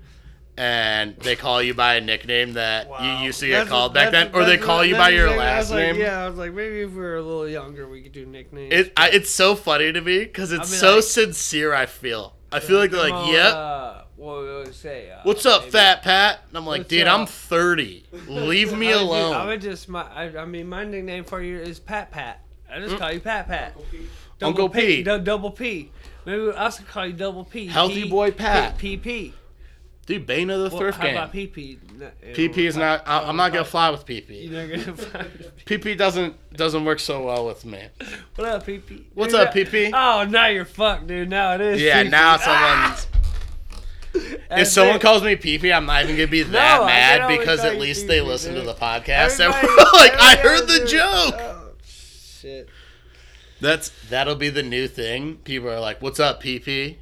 and they call you by a nickname that Wow. you used to get That's called what- back then, or they call what- you by your exactly- I was last like, name. Yeah, I was like, maybe if we were a little younger, we could do nicknames. It, I, it's so funny to me because it's I'll be so like- sincere. I feel. I feel like they're like, on, "Yep, Uh, what would we say? Uh, what's up, maybe- Fat Pat?" And I'm like, What's "Dude, up?" I'm 30. Leave me I would ju- alone." I would just my. I, I mean, my nickname for you is Pat Pat. I just Mm. call you Pat Pat. Uncle Pete. Double Uncle P. Pete. du- double P. Maybe I also call you Double P. Healthy P- boy Pat. P. P. Dude, Bane of the Well, thrift how game. about PP? PP is not. I, I'm not gonna fly with PP. You're not gonna fly. PP doesn't doesn't work so well with me. What up, PP? What's Dude, up, PP? Oh, now you're fucked, dude. Now it is. Yeah, PP. now Ah! someone's. If someone it. calls me PP, I'm not even gonna be that No, mad because at least they listen to the podcast. And Everybody- we're like, I heard the dude. joke. Oh, shit. That's that'll be the new thing. People are like, "What's up, PP?"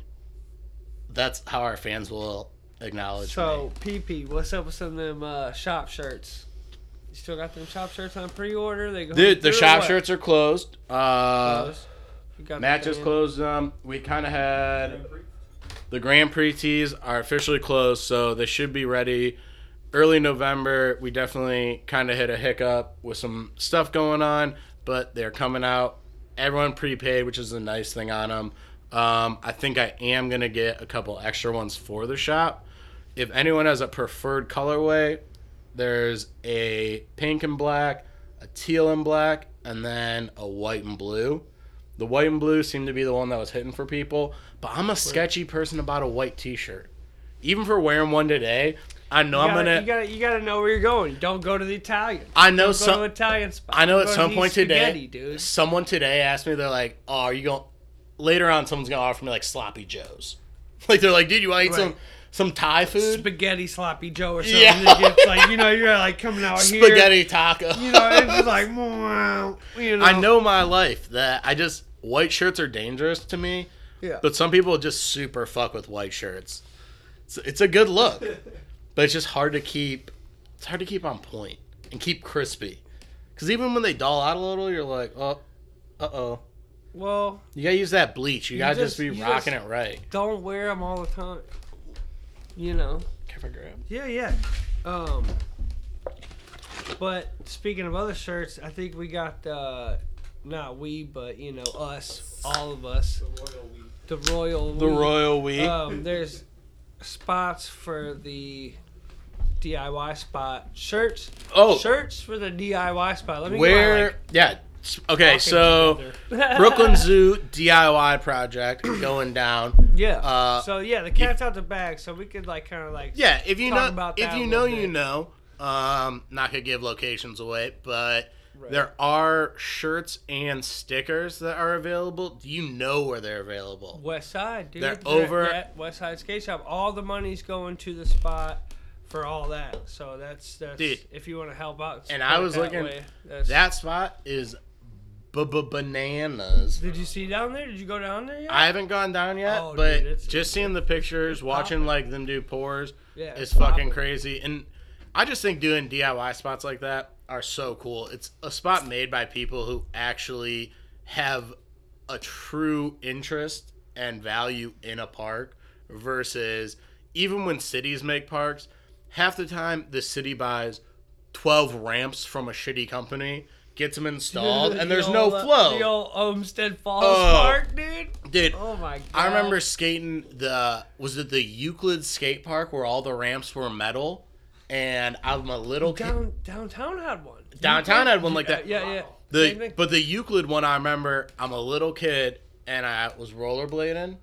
That's how our fans will acknowledge So. PP, what's up with some of them uh, shop shirts? You still got them shop shirts on pre-order? They go Dude, the shop shirts are closed. Uh, Closed? You got Matt just closed them. We kind of had the Grand Prix tees are officially closed, so they should be ready early November. We definitely kind of hit a hiccup with some stuff going on, but they're coming out. Everyone prepaid, which is a nice thing on them. Um, I think I am gonna get a couple extra ones for the shop. If anyone has a preferred colorway, there's a pink and black, a teal and black, and then a white and blue. The white and blue seemed to be the one that was hitting for people, but I'm a sketchy person about a white T-shirt. Even for wearing one today, I know You I'm gonna. you gotta, you gotta know where you're going. Don't go to the Italian. I know Don't some. Italian spot. I know at some point today, dude. someone today asked me, they're like, "Oh, are you going?" Later on, someone's gonna offer me like sloppy joes. Like they're like, "Dude, you want to eat Right. some Thai food? Spaghetti sloppy Joe or something. Yeah. Yeah. It's like you know you're like coming out here. Spaghetti taco." You know, it's just like. You know. I know my life that I just white shirts are dangerous to me, Yeah. but some people just super fuck with white shirts. It's, it's a good look, but it's just hard to keep. It's hard to keep on point and keep crispy, because even when they dull out a little, you're like, "Oh, uh oh." Well, You gotta use that bleach. You, You gotta just- just, be rocking just- it right. don't wear them all the time. You know. Careful, grab. Yeah, yeah. Um. But speaking of other shirts, I think we got uh, not we, but you know us, all of us, the royal. The we. The Royal we. Um, there's spots for the DIY spot. Shirts. oh, Shirts for the DIY spot. Let me where? Go, like, yeah. Okay, so. Brooklyn Zoo DIY project going down. Yeah. Uh, so yeah, the cat's out the bag, so we could like kind of like. Yeah, if you Talk know, about if that you a know, little you bit. know. Um, not gonna give locations away, but Right. there are shirts and stickers that are available. Do you know where they're available? West Side, dude. They're over- at West Side Skate Shop. All the money's going to the spot for all that. So that's that's Dude. if you want to help out. And I support was looking- That spot is bananas. Did you see down there? Did you go down there yet? I haven't gone down yet, Oh, but dude, it's- just seeing the pictures, watching like them do pours, yeah, is it's fucking crazy. And I just think doing DIY spots like that are so cool. It's a spot made by people who actually have a true interest and value in a park versus even when cities make parks, half the time the city buys 12 ramps from a shitty company, gets them installed, and the there's old, no uh, flow. The old Olmsted Falls Oh. Park, dude. Dude, Oh my god. I remember skating the was it the Euclid skate park where all the ramps were metal, and I'm a little kid. down downtown had one. Downtown had one like that. Yeah, yeah. Same The but the Euclid one I remember. I'm a little kid and I was rollerblading.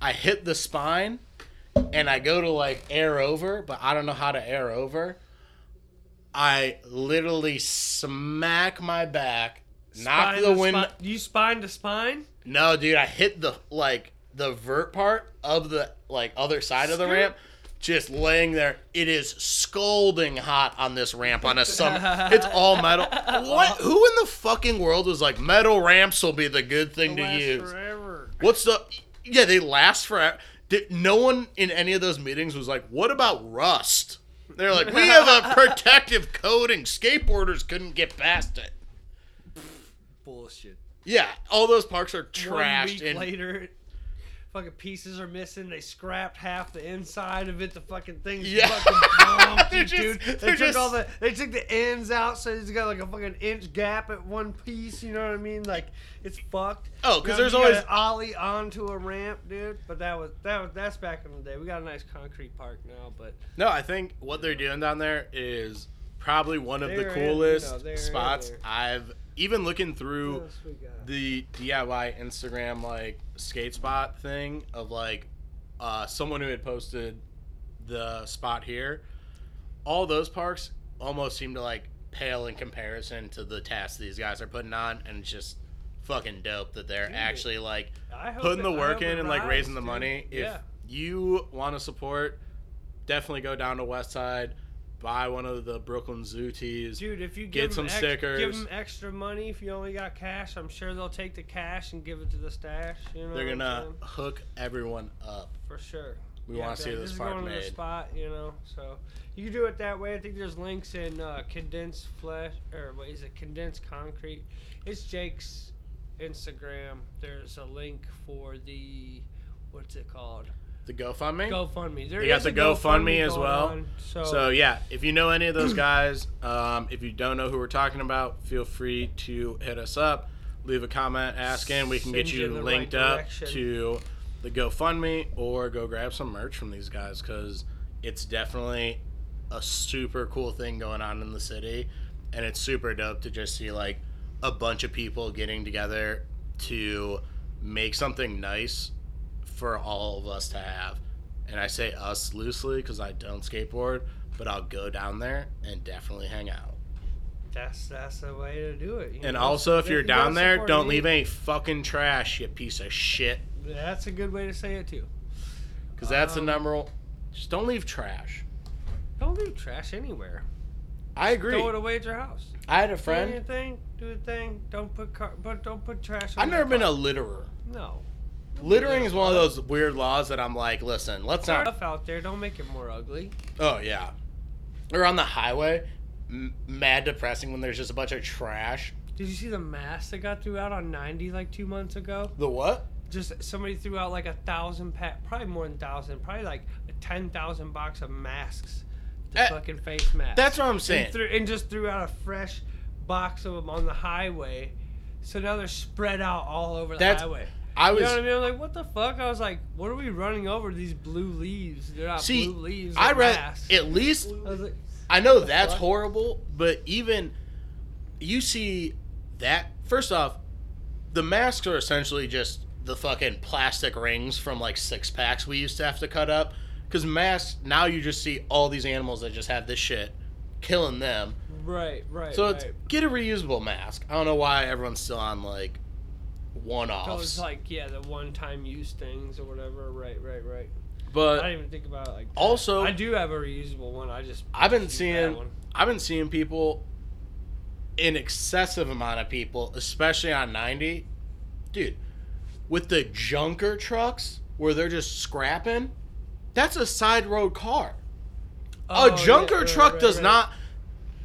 I hit the spine, and I go to like air over, but I don't know how to air over. I literally smack my back, knock Spine the to wind. spi- you spine to spine. No, dude, I hit the like the vert part of the like other side of the ramp. Just laying there, it is scalding hot on this ramp on a summer. it's all metal. What? Who in the fucking world was like metal ramps will be the good thing to Last use? forever. What's the? Yeah, they last forever. Did, no one in any of those meetings was like, "What about rust?" They're like, "We have a protective coating. Skateboarders couldn't get past it." Bullshit. Yeah, all those parks are One trashed week and later, fucking pieces are missing. They scrapped half the inside of it. The fucking thing's Yeah. fucking bumpy, They're just- dude. They took just- all the they took the ends out, so it's got like a fucking inch gap at one piece. You know what I mean? Like it's fucked. Oh, 'cause You know, there's always- ollie onto a ramp, dude. But that was that was that's back in the day. We got a nice concrete park now, but No, I think what they're doing down there is probably one of the They're in, you coolest know, spots. I've even looking through else we got? the DIY Instagram like skate spot thing of like uh, someone who had posted the spot here, all those parks almost seem to like pale in comparison to the tasks these guys are putting on, and it's just fucking dope that they're Dude. actually like putting the work in and like raising the dude. money. If yeah. you want to support, definitely go down to West Side, buy one of the Brooklyn Zoo tees. Dude, if you Get give some them ex- give them extra money, if you only got cash, I'm sure they'll take the cash and give it to the stash. You know, They're gonna hook everyone up. for sure. We Yeah, want to see this is park going to the spot, you know. So you can do it that way. I think there's links in uh, condensed flesh or what is it? Condensed concrete. It's Jake's Instagram. There's a link for the what's it called? The GoFundMe. GoFundMe. There They got the a GoFundMe as well. on, so, So yeah, if you know any of those guys, um, if you don't know who we're talking about, feel free to hit us up, leave a comment asking. We can get Send you you linked right up direction. to the GoFundMe or go grab some merch from these guys because it's definitely a super cool thing going on in the city, and it's super dope to just see like a bunch of people getting together to make something nice for all of us to have. And I say us loosely because I don't skateboard, but I'll go down there and definitely hang out. that's that's the way to do it. you And know? also, if you're you down there, don't leave any fucking trash, you piece of shit. That's a good way to say it too. Because that's the Um, number. one- Just don't leave trash. Don't leave trash anywhere. I agree. Throw it away at your house. I had a friend. Do your thing. Do a thing. Don't put car. But don't put trash. I've never been a litterer. No. Littering is one of those weird laws that I'm like, listen, let's not. Stuff out there. Don't make it more ugly. Oh yeah. Or on the highway, m- mad depressing when there's just a bunch of trash. Did you see the mask that got threw out on 90 like two months ago? The what? Just somebody threw out like a thousand pack, probably more than thousand, probably like a ten thousand box of masks, the Eh, fucking face masks. That's what I'm saying. and, threw, and just threw out a fresh box of them on the highway. So now they're spread out all over the That's- highway. I You was know what I mean? I'm like, what the fuck? I was like, what are we running over these blue leaves? They're not see. blue leaves. I read masks. at least I like, I know that's fuck? horrible, but even you see that first off, the masks are essentially just the fucking plastic rings from like six packs we used to have to cut up. Because masks now you just see all these animals that just have this shit, killing them. right, right. So right. get a reusable mask. I don't know why everyone's still on like one Those offs, like yeah, the one-time use things or whatever. Right, right, right. But I didn't even think about it like that. Also- I do have a reusable one. I just I've been seeing one. I've been seeing people an excessive amount of people, especially on 90. Dude, with the junker trucks where they're just scrapping, that's a side road car. Oh, a yeah, junker right, truck right, does right. not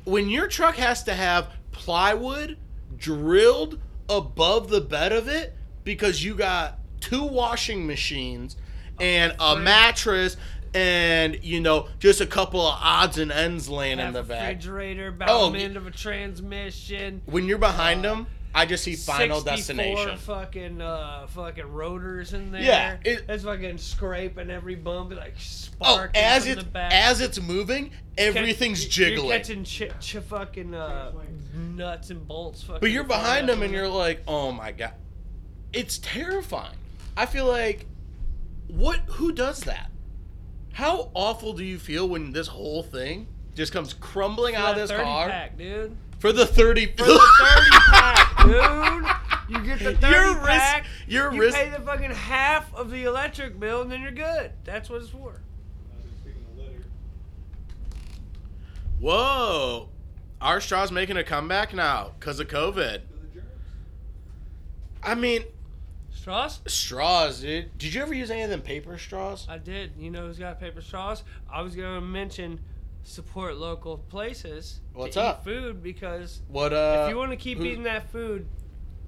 when your truck has to have plywood drilled above the bed of it because you got two washing machines and a mattress and you know just a couple of odds and ends laying in the back. refrigerator, Oh, end of a transmission. When you're behind Uh, them, I just see Final 64 Destination. fucking uh, fucking rotors in there. Yeah, it- it's fucking scraping every bump, like Oh, sparking as from it's the back. as it's moving, everything's Catch- jiggling. You're catching ch- ch- fucking uh, nuts and bolts. Fucking But you're behind them and you're like, oh my god, it's terrifying. I feel like, what? Who does that? How awful do you feel when this whole thing just comes crumbling out of this 30 car pack, dude. For the thirty? For the 30 pack, dude. You get the 30 Your risk- pack. your you risk- pay the fucking half of the electric bill, and then you're good. That's what it's for. Speaking of litter, Whoa, our straw's making a comeback now because of COVID. to the germs. I mean, Straws? straws, dude. Did you ever use any of them paper straws? I did. You know who's got paper straws? I was gonna mention support local places What's to up? eat food because What? Uh, if you want to keep who- eating that food,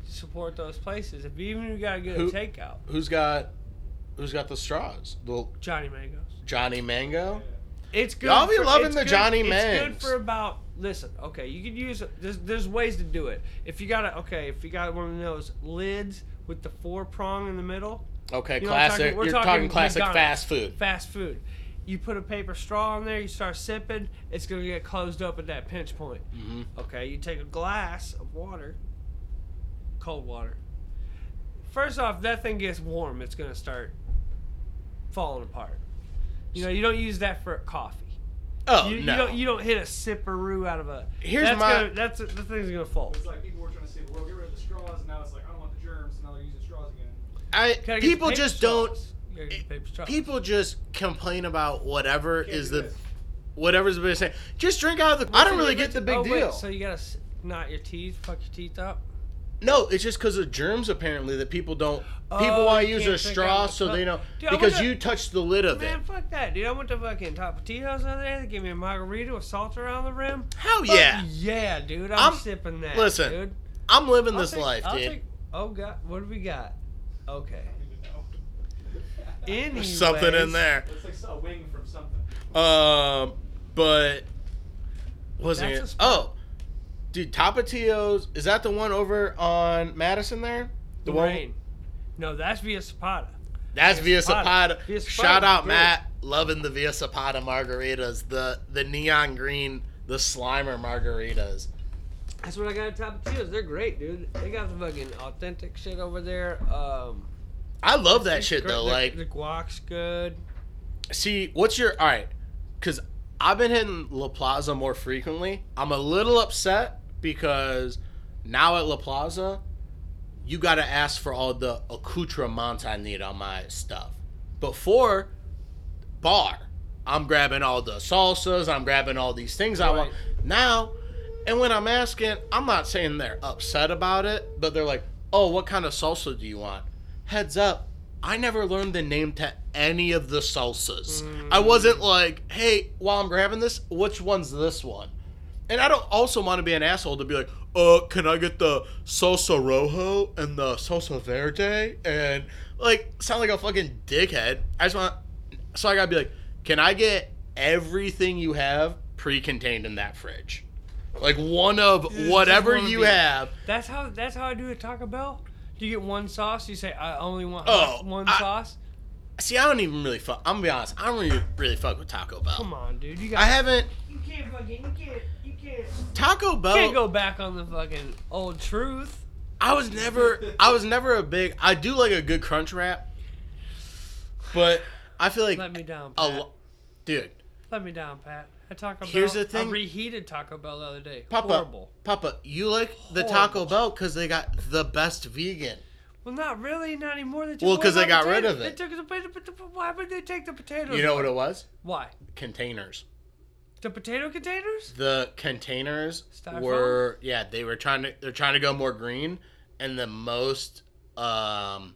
support those places. If even if you gotta get Who- a takeout, who's got? Who's got the straws? The Johnny Mangoes. Johnny Mango. It's good. Y'all be for- loving the good- Johnny It's good for about. Listen, okay, you could use. There's there's ways to do it. If you got a okay, if you got one of those lids with the four prong in the middle, Okay, classic. talking- we're You're talking talking, classic McDonald's. fast food. fast food. You put a paper straw in there, you start sipping, it's gonna get closed up at that pinch point. hmm Okay, you take a glass of water, cold water. First off, that thing gets warm, it's gonna start falling apart. You know, you don't use that for coffee. Oh you, no. you don't you don't hit a sipperoo out of a. Here's that's my- Gonna, that's the thing's gonna fall. It's like people were trying to save the world, get rid of the straws, and now it's like I don't want the germs, and now they're using straws again. I people just straws. don't. You gotta get paper straws. People just complain about whatever Can't is do the this. whatever's the saying. Just drink out of the. I don't really get the big oh, deal. Wait, so you gotta s- knot your teeth, fuck your teeth up. No, it's just because of germs apparently that people don't. Oh, people Oh, want to use a straw the so they know Dude, because to- you touched the lid of Man, it. Man, fuck that, dude. I went to fucking Tapatios the other day. They gave me a margarita with salt around the rim. Hell Fuck yeah! yeah, dude. I'm, I'm- sipping that. listen, dude. I'm living I'll this take- life, I'll dude. take- oh god, what do we got? Okay. I don't even know. Anyways, Something in there. It's like a wing from something. Um, but wasn't it? Oh, dude, Tapatios is that the one over on Madison there? The one No, that's Via Zapata. that's Via Via Zapata. Zapata. Via Zapata's Shout out great. Matt, loving the Via Zapata margaritas, the the neon green, the Slimer margaritas. That's what I got at Tapatios. They're great, dude. They got the fucking authentic shit over there. Um, I love that it's shit great. though. The- Like, the guac's good. see, what's your all right? Because I've been hitting La Plaza more frequently. I'm a little upset because now at La Plaza, you got to ask for all the accoutrements I need on my stuff. Before, bar, I'm grabbing all the salsas, I'm grabbing all these things I want. Now, and when I'm asking, I'm not saying they're upset about it, but they're like, oh, what kind of salsa do you want? Heads up, I never learned the name to any of the salsas. I wasn't like, hey, while I'm grabbing this, which one's this one? And I don't also want to be an asshole to be like, uh, can I get the salsa rojo and the salsa verde? And like, sound like a fucking dickhead. I just want, so I gotta be like, can I get everything you have pre-contained in that fridge? Like one of whatever you be- have. That's how. That's how I do at Taco Bell. Do you get one sauce? You say I only want Oh, one I- sauce. See, I don't even really fuck. I'm gonna be honest. I don't really, really fuck with Taco Bell. Come on, dude. You got. I haven't You can't fucking. You can't. You can't. Taco Bell. Can't go back on the fucking old truth. I was never I was never a big I do like a good crunch wrap. But I feel like Let me down, a Pat. lo- dude, Let me down, Pat. I Taco Bell. Here's the thing. I reheated Taco Bell the other day. Papa, Horrible. Papa, you like the Taco Bell cuz they got the best vegan. Well, not really. Not anymore. They took Well, away 'cause they my got rid of it. They took the potato. Why would they take the potatoes? You know what it was? Why? Containers. The potato containers? The containers Styrofoam? were yeah, they were trying to they're trying to go more green and the most um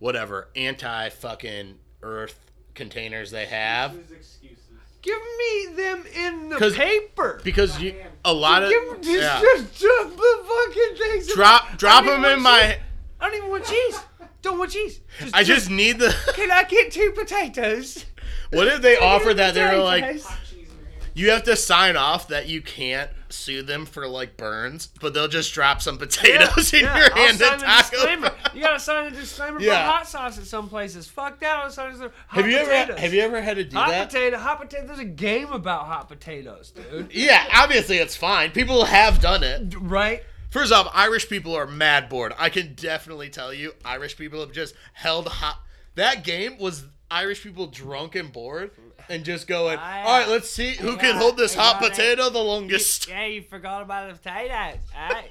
whatever anti fucking earth containers they have Use excuses. Give me them in the paper. because you a lot of Give just, yeah. just drop the fucking things. in drop my- drop them in my cheese. I don't even want cheese. Don't want cheese. I just need the Can I get two potatoes? What if they offer that they were like Hot cheese in your hand. you have to sign off that you can't sue them for like burns, but they'll just drop some potatoes in Yeah, your I'll hand sign Taco disclaimer. You gotta sign the disclaimer Yeah. for hot sauce at some places. Fuck that. I'll sign hot Have you ever have you ever had to do hot that? potato, hot potato. There's a game about hot potatoes, dude. Yeah, obviously it's fine. People have done it. right? First off, Irish people are mad bored. I can definitely tell you, Irish people have just held hot. That game was Irish people drunk and bored and just going, all right, let's see who can hold this hot got it." potato the longest. Yeah, you forgot about the potatoes.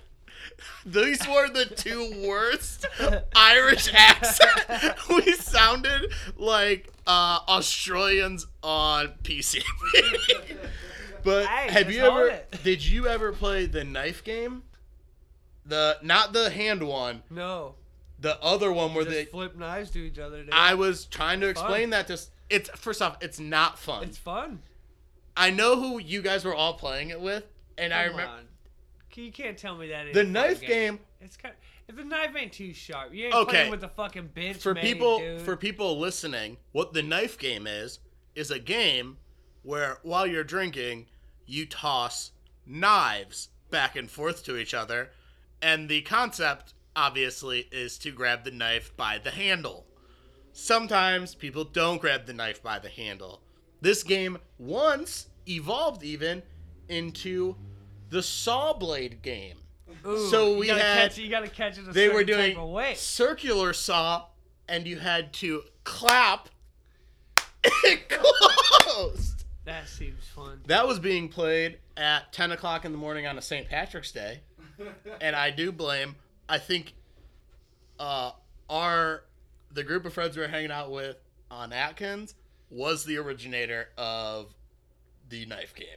These were the two worst Irish accents. we sounded like uh, Australians on PC. but Hey, have you ever? it. Did you ever play the knife game? The not the hand one, no. the other one where they. flip knives to each other. Dude. I was trying to Fun. explain that to. It's first off, it's not fun. it's fun. I know who you guys were all playing it with, and I remember on. You can't tell me that. the knife game It's kind. If the knife ain't too sharp, you ain't Okay. playing with the fucking bench. for made, people dude. for people listening, what the knife game is is a game where while you're drinking, you toss knives back and forth to each other, and the concept obviously is to grab the knife by the handle. Sometimes people don't grab the knife by the handle. This game once evolved even into the saw blade game. Ooh, so we gotta had- Catch, it- you gotta catch it. A they were doing type of way. circular saw and you had to clap it closed. That seems fun. That was being played at 10 o'clock in the morning on a St. Patrick's Day. And I do blame, I think, uh, our, the group of friends we were hanging out with on Atkins was the originator of the knife game.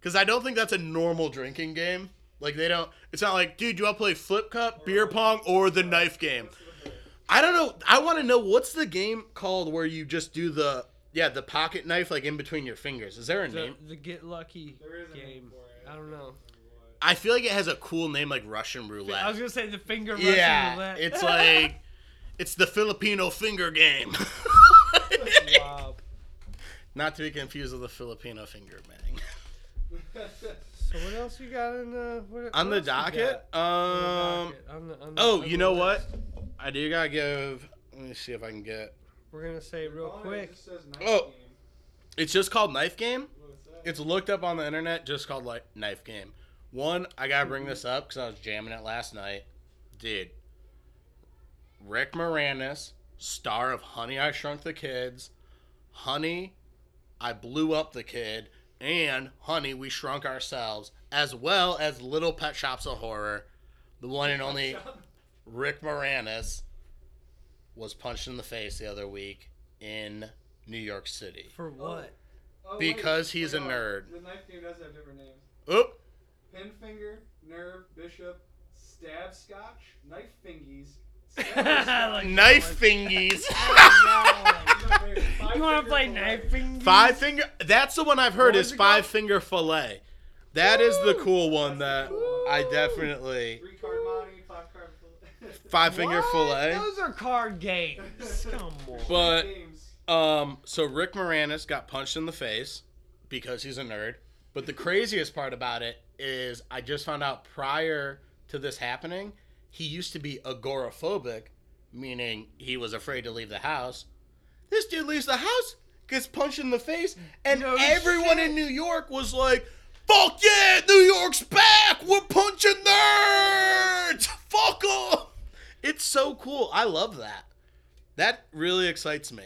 Because I don't think that's a normal drinking game. Like, they don't, it's not like, dude, do you want to play flip cup, beer pong, or the knife game? What's the difference? I don't know. I want to know what's the game called where you just do the, yeah, the pocket knife like in between your fingers. Is there a The, name? the get lucky There is a name game. for it. I don't know. I feel like it has a cool name like Russian roulette. I was gonna say the finger Russian yeah, roulette. it's like it's the Filipino finger game. wow. Not to be confused with the Filipino finger bang. So what else you got in the what, On what the docket, got on the um, docket? On the- on the- oh, you know list? what? I do gotta give. Let me see if I can get. We're gonna say real it quick. says knife Oh. game. It's just called Knife Game. It's looked up on the internet, just called like Knife Game. One, I gotta bring this up because I was jamming it last night. Dude, Rick Moranis, star of Honey, I Shrunk the Kids, Honey, I Blew Up the Kid, and Honey, We Shrunk Ourselves, as well as Little Pet Shops of Horror. The one and only Rick Moranis was punched in the face the other week in New York City. For what? Oh, oh wait, Because he's a oh, nerd. The knife game does have different names. Oop! Pinfinger, nerve, bishop, stab scotch, knife fingies. Like- Knife fingies. you want to play knife finger? Five finger. That's the one I've heard What is was five called? finger fillet. That is the cool one that Woo! I definitely Three card money, five card. five finger What? fillet. Those are card games. Come on. But um, so Rick Moranis got punched in the face because he's a nerd. But the craziest part about it is I just found out prior to this happening, he used to be agoraphobic, meaning he was afraid to leave the house. This dude leaves the house, gets punched in the face, and No everyone shit. in New York was like, "Fuck yeah, New York's back! We're punching nerds! Fuck 'em!" It's so cool. I love that. That really excites me.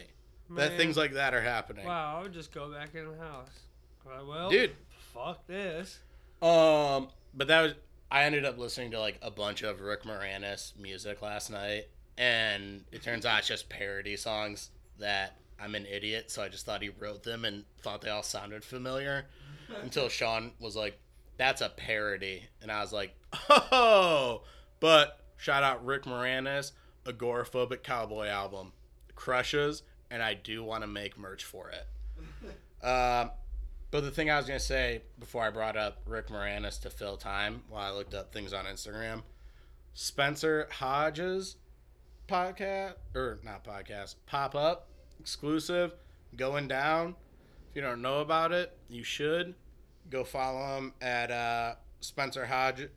That things like that are happening. Wow, I would just go back in the house. Well, Dude, fuck this. Um, but that was I ended up listening to like a bunch of Rick Moranis music last night, and it turns out it's just parody songs that I'm an idiot, so I just thought he wrote them and thought they all sounded familiar until Sean was like, "That's a parody," and I was like, "Oh!" But shout out Rick Moranis, Agoraphobic Cowboy album, crushes, and I do want to make merch for it. Um, but the thing I was gonna say before I brought up Rick Moranis to fill time while I looked up things on Instagram, Spencer Hodges podcast or not podcast pop up exclusive going down. If you don't know about it, you should go follow him at uh, Spencer Hodge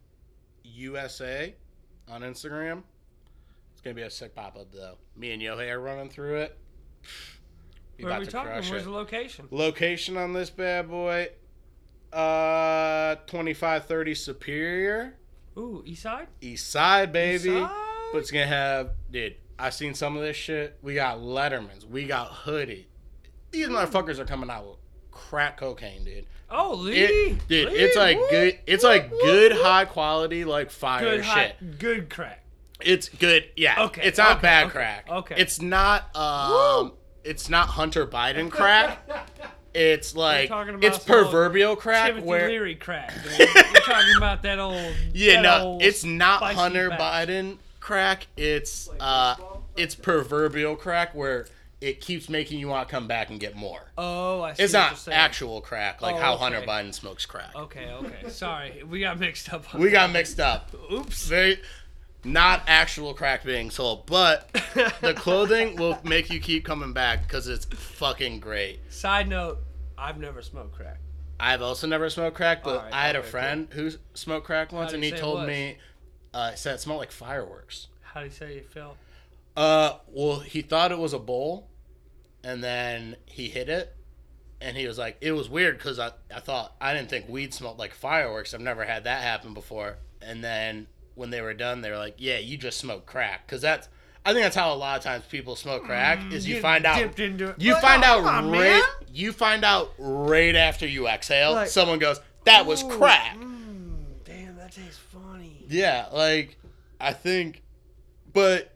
USA on Instagram. It's gonna be a sick pop up though. Me and Yohei are running through it. Where are we to talking? Where's it. the location? Location on this bad boy, uh, twenty five thirty Superior, Ooh, East Side. East Side, baby. East Side? But it's gonna have, dude. I seen some of this shit. We got Letterman's. We got Hoodie. These motherfuckers are coming out with crack cocaine, dude. Oh, Lee. It, dude, Lee, it's like whoop, good. It's whoop, like good, whoop. high quality, like fire good, shit. high, good crack. It's good. Yeah. Okay, It's not okay, bad okay, crack. okay. It's not. Um. It's not Hunter Biden crack. It's like it's proverbial crack Timothy where Leary crack. We're talking about that old. yeah that no old it's not Hunter. Biden crack it's uh it's proverbial crack where it keeps making you want to come back and get more. Oh, I see. It's you're not actual crack like Oh, how okay. Hunter Biden smokes crack. Okay, okay. Sorry, we got mixed up. On We got mixed up. Oops. Very not actual crack being sold, but the clothing will make you keep coming back because it's fucking great. Side note: I've never smoked crack. I've also never smoked crack, but Alright, I had a okay, friend who smoked crack once, and he it told me, uh, he said it smelled like fireworks. How do you say you felt? Uh, well, he thought it was a bowl, and then he hit it, and he was like, it was weird because I, I thought I didn't think weed smelled like fireworks. I've never had that happen before. And then when they were done, they were like, yeah, you just smoked crack because that's I think that's how a lot of times people smoke crack is you find out you Like, find oh, out on, right man. you find out right after you exhale. Like, someone goes, "That was crack." mm, damn, that tastes funny. Yeah, like I think, but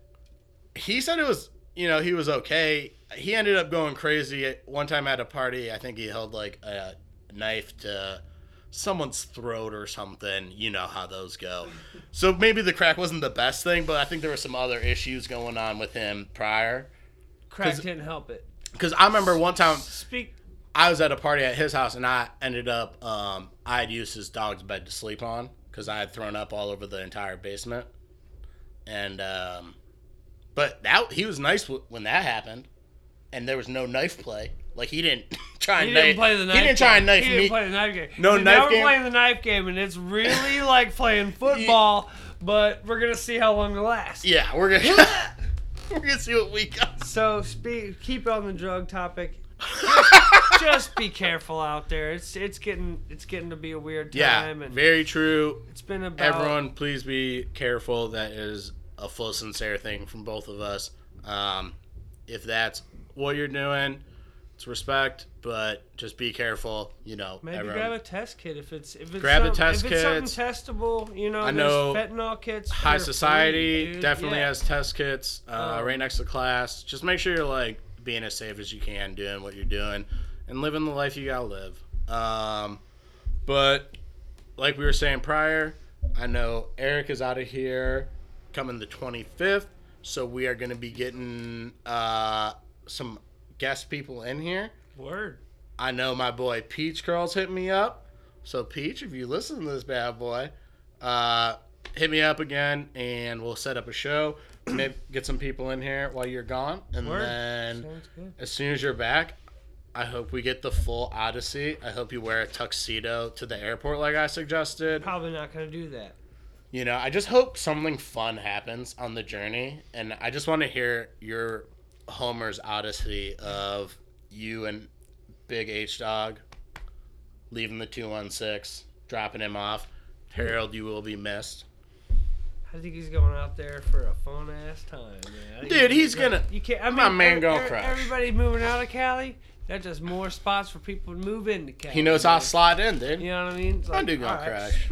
he said it was, you know, he was okay. He ended up going crazy one time at a party. I think he held like a knife to someone's throat or something. You know how those go. So maybe the crack wasn't the best thing, but I think there were some other issues going on with him prior. Crack didn't help it. Because I remember one time Speak. I was at a party at his house and I ended up um, I had used his dog's bed to sleep on because I had thrown up all over the entire basement, and um, but that he was nice when that happened, and there was no knife play. Like he didn't try He and didn't knife. play the knife. he didn't try and game. knife he me. Didn't play the knife game. No See, knife now game? We're playing the knife game, and it's really like playing football. But we're gonna see how long it lasts. yeah, we're gonna we're gonna see what we got. So speak. Keep on the drug topic. Just be careful out there. It's it's getting it's getting to be a weird time, Yeah, and very true. it's been about Everyone, please be careful. That is a full sincere thing from both of us. Um, if that's what you're doing, it's respect, but just be careful. You know, Maybe everyone- grab a test kit if it's if it's Grab a some- test if it's kit. something testable. You know, I know fentanyl kits. High for free, Society definitely Yeah. has test kits uh, Um, right next to class. Just make sure you're like being as safe as you can, doing what you're doing, and living the life you gotta live. Um, but like we were saying prior, I know Eric is out of here coming the 25th, so we are going to be getting uh, some guest people in here. Word. I know my boy Peach Girls hit me up. So Peach, if you listen to this bad boy, uh, hit me up again and we'll set up a show. Maybe get some people in here while you're gone, and Word. then as soon as you're back, I hope we get the full Odyssey. I hope you wear a tuxedo to the airport like I suggested. Probably not gonna do that. You know, I just hope something fun happens on the journey, and I just want to hear your Homer's Odyssey of you and Big H Dog leaving the two one six, dropping him off. Harold, you will be missed. I think he's going out there for a fun ass time, man. Dude, he's gonna- You can't. I mean, my man gonna crush. Everybody moving out of Cali. That's just more spots for people to move into Cali. He knows how to slide in, dude. You know what I mean? It's I do gonna right, crash.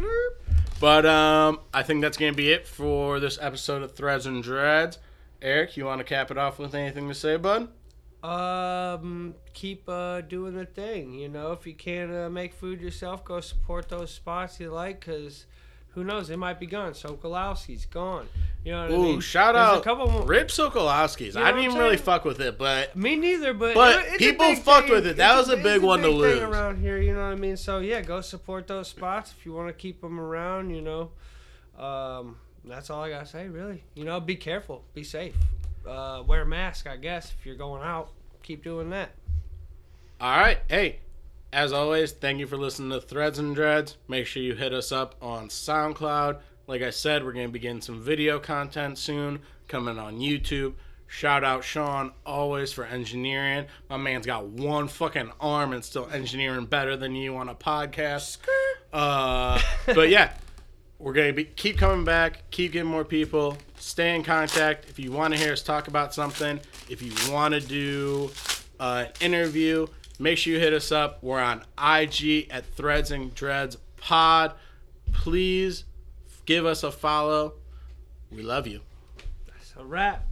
But um, I think that's gonna be it for this episode of Threads and Dreads. Eric, you want to cap it off with anything to say, bud? Um, keep uh, doing the thing. You know, if you can't uh, make food yourself, go support those spots you like, cause who knows, they might be gone. Sokolowski's gone. You know what I Ooh, mean? shout There's out A couple more. Rip Sokolowski's. You know I didn't even really fuck with it, but Me neither, but But people fucked thing. with it. That It's was a big one to big lose. around here. You know what I mean? So yeah, go support those spots if you want to keep them around. You know, um, that's all I gotta say. Really, you know, be careful, be safe, uh, wear a mask. I guess if you're going out, keep doing that. All right. Hey, as always, thank you for listening to Threads and Dreads. Make sure you hit us up on SoundCloud. Like I said, we're going to be getting some video content soon coming on YouTube. Shout out Sean always for engineering. My man's got one fucking arm and still engineering better than you on a podcast. Uh, but yeah, we're gonna be keep coming back, keep getting more people, stay in contact. If you want to hear us talk about something, if you want to do uh, an interview, make sure you hit us up. We're on IG at Threads and Dreads Pod. Please give us a follow. We love you. That's a wrap.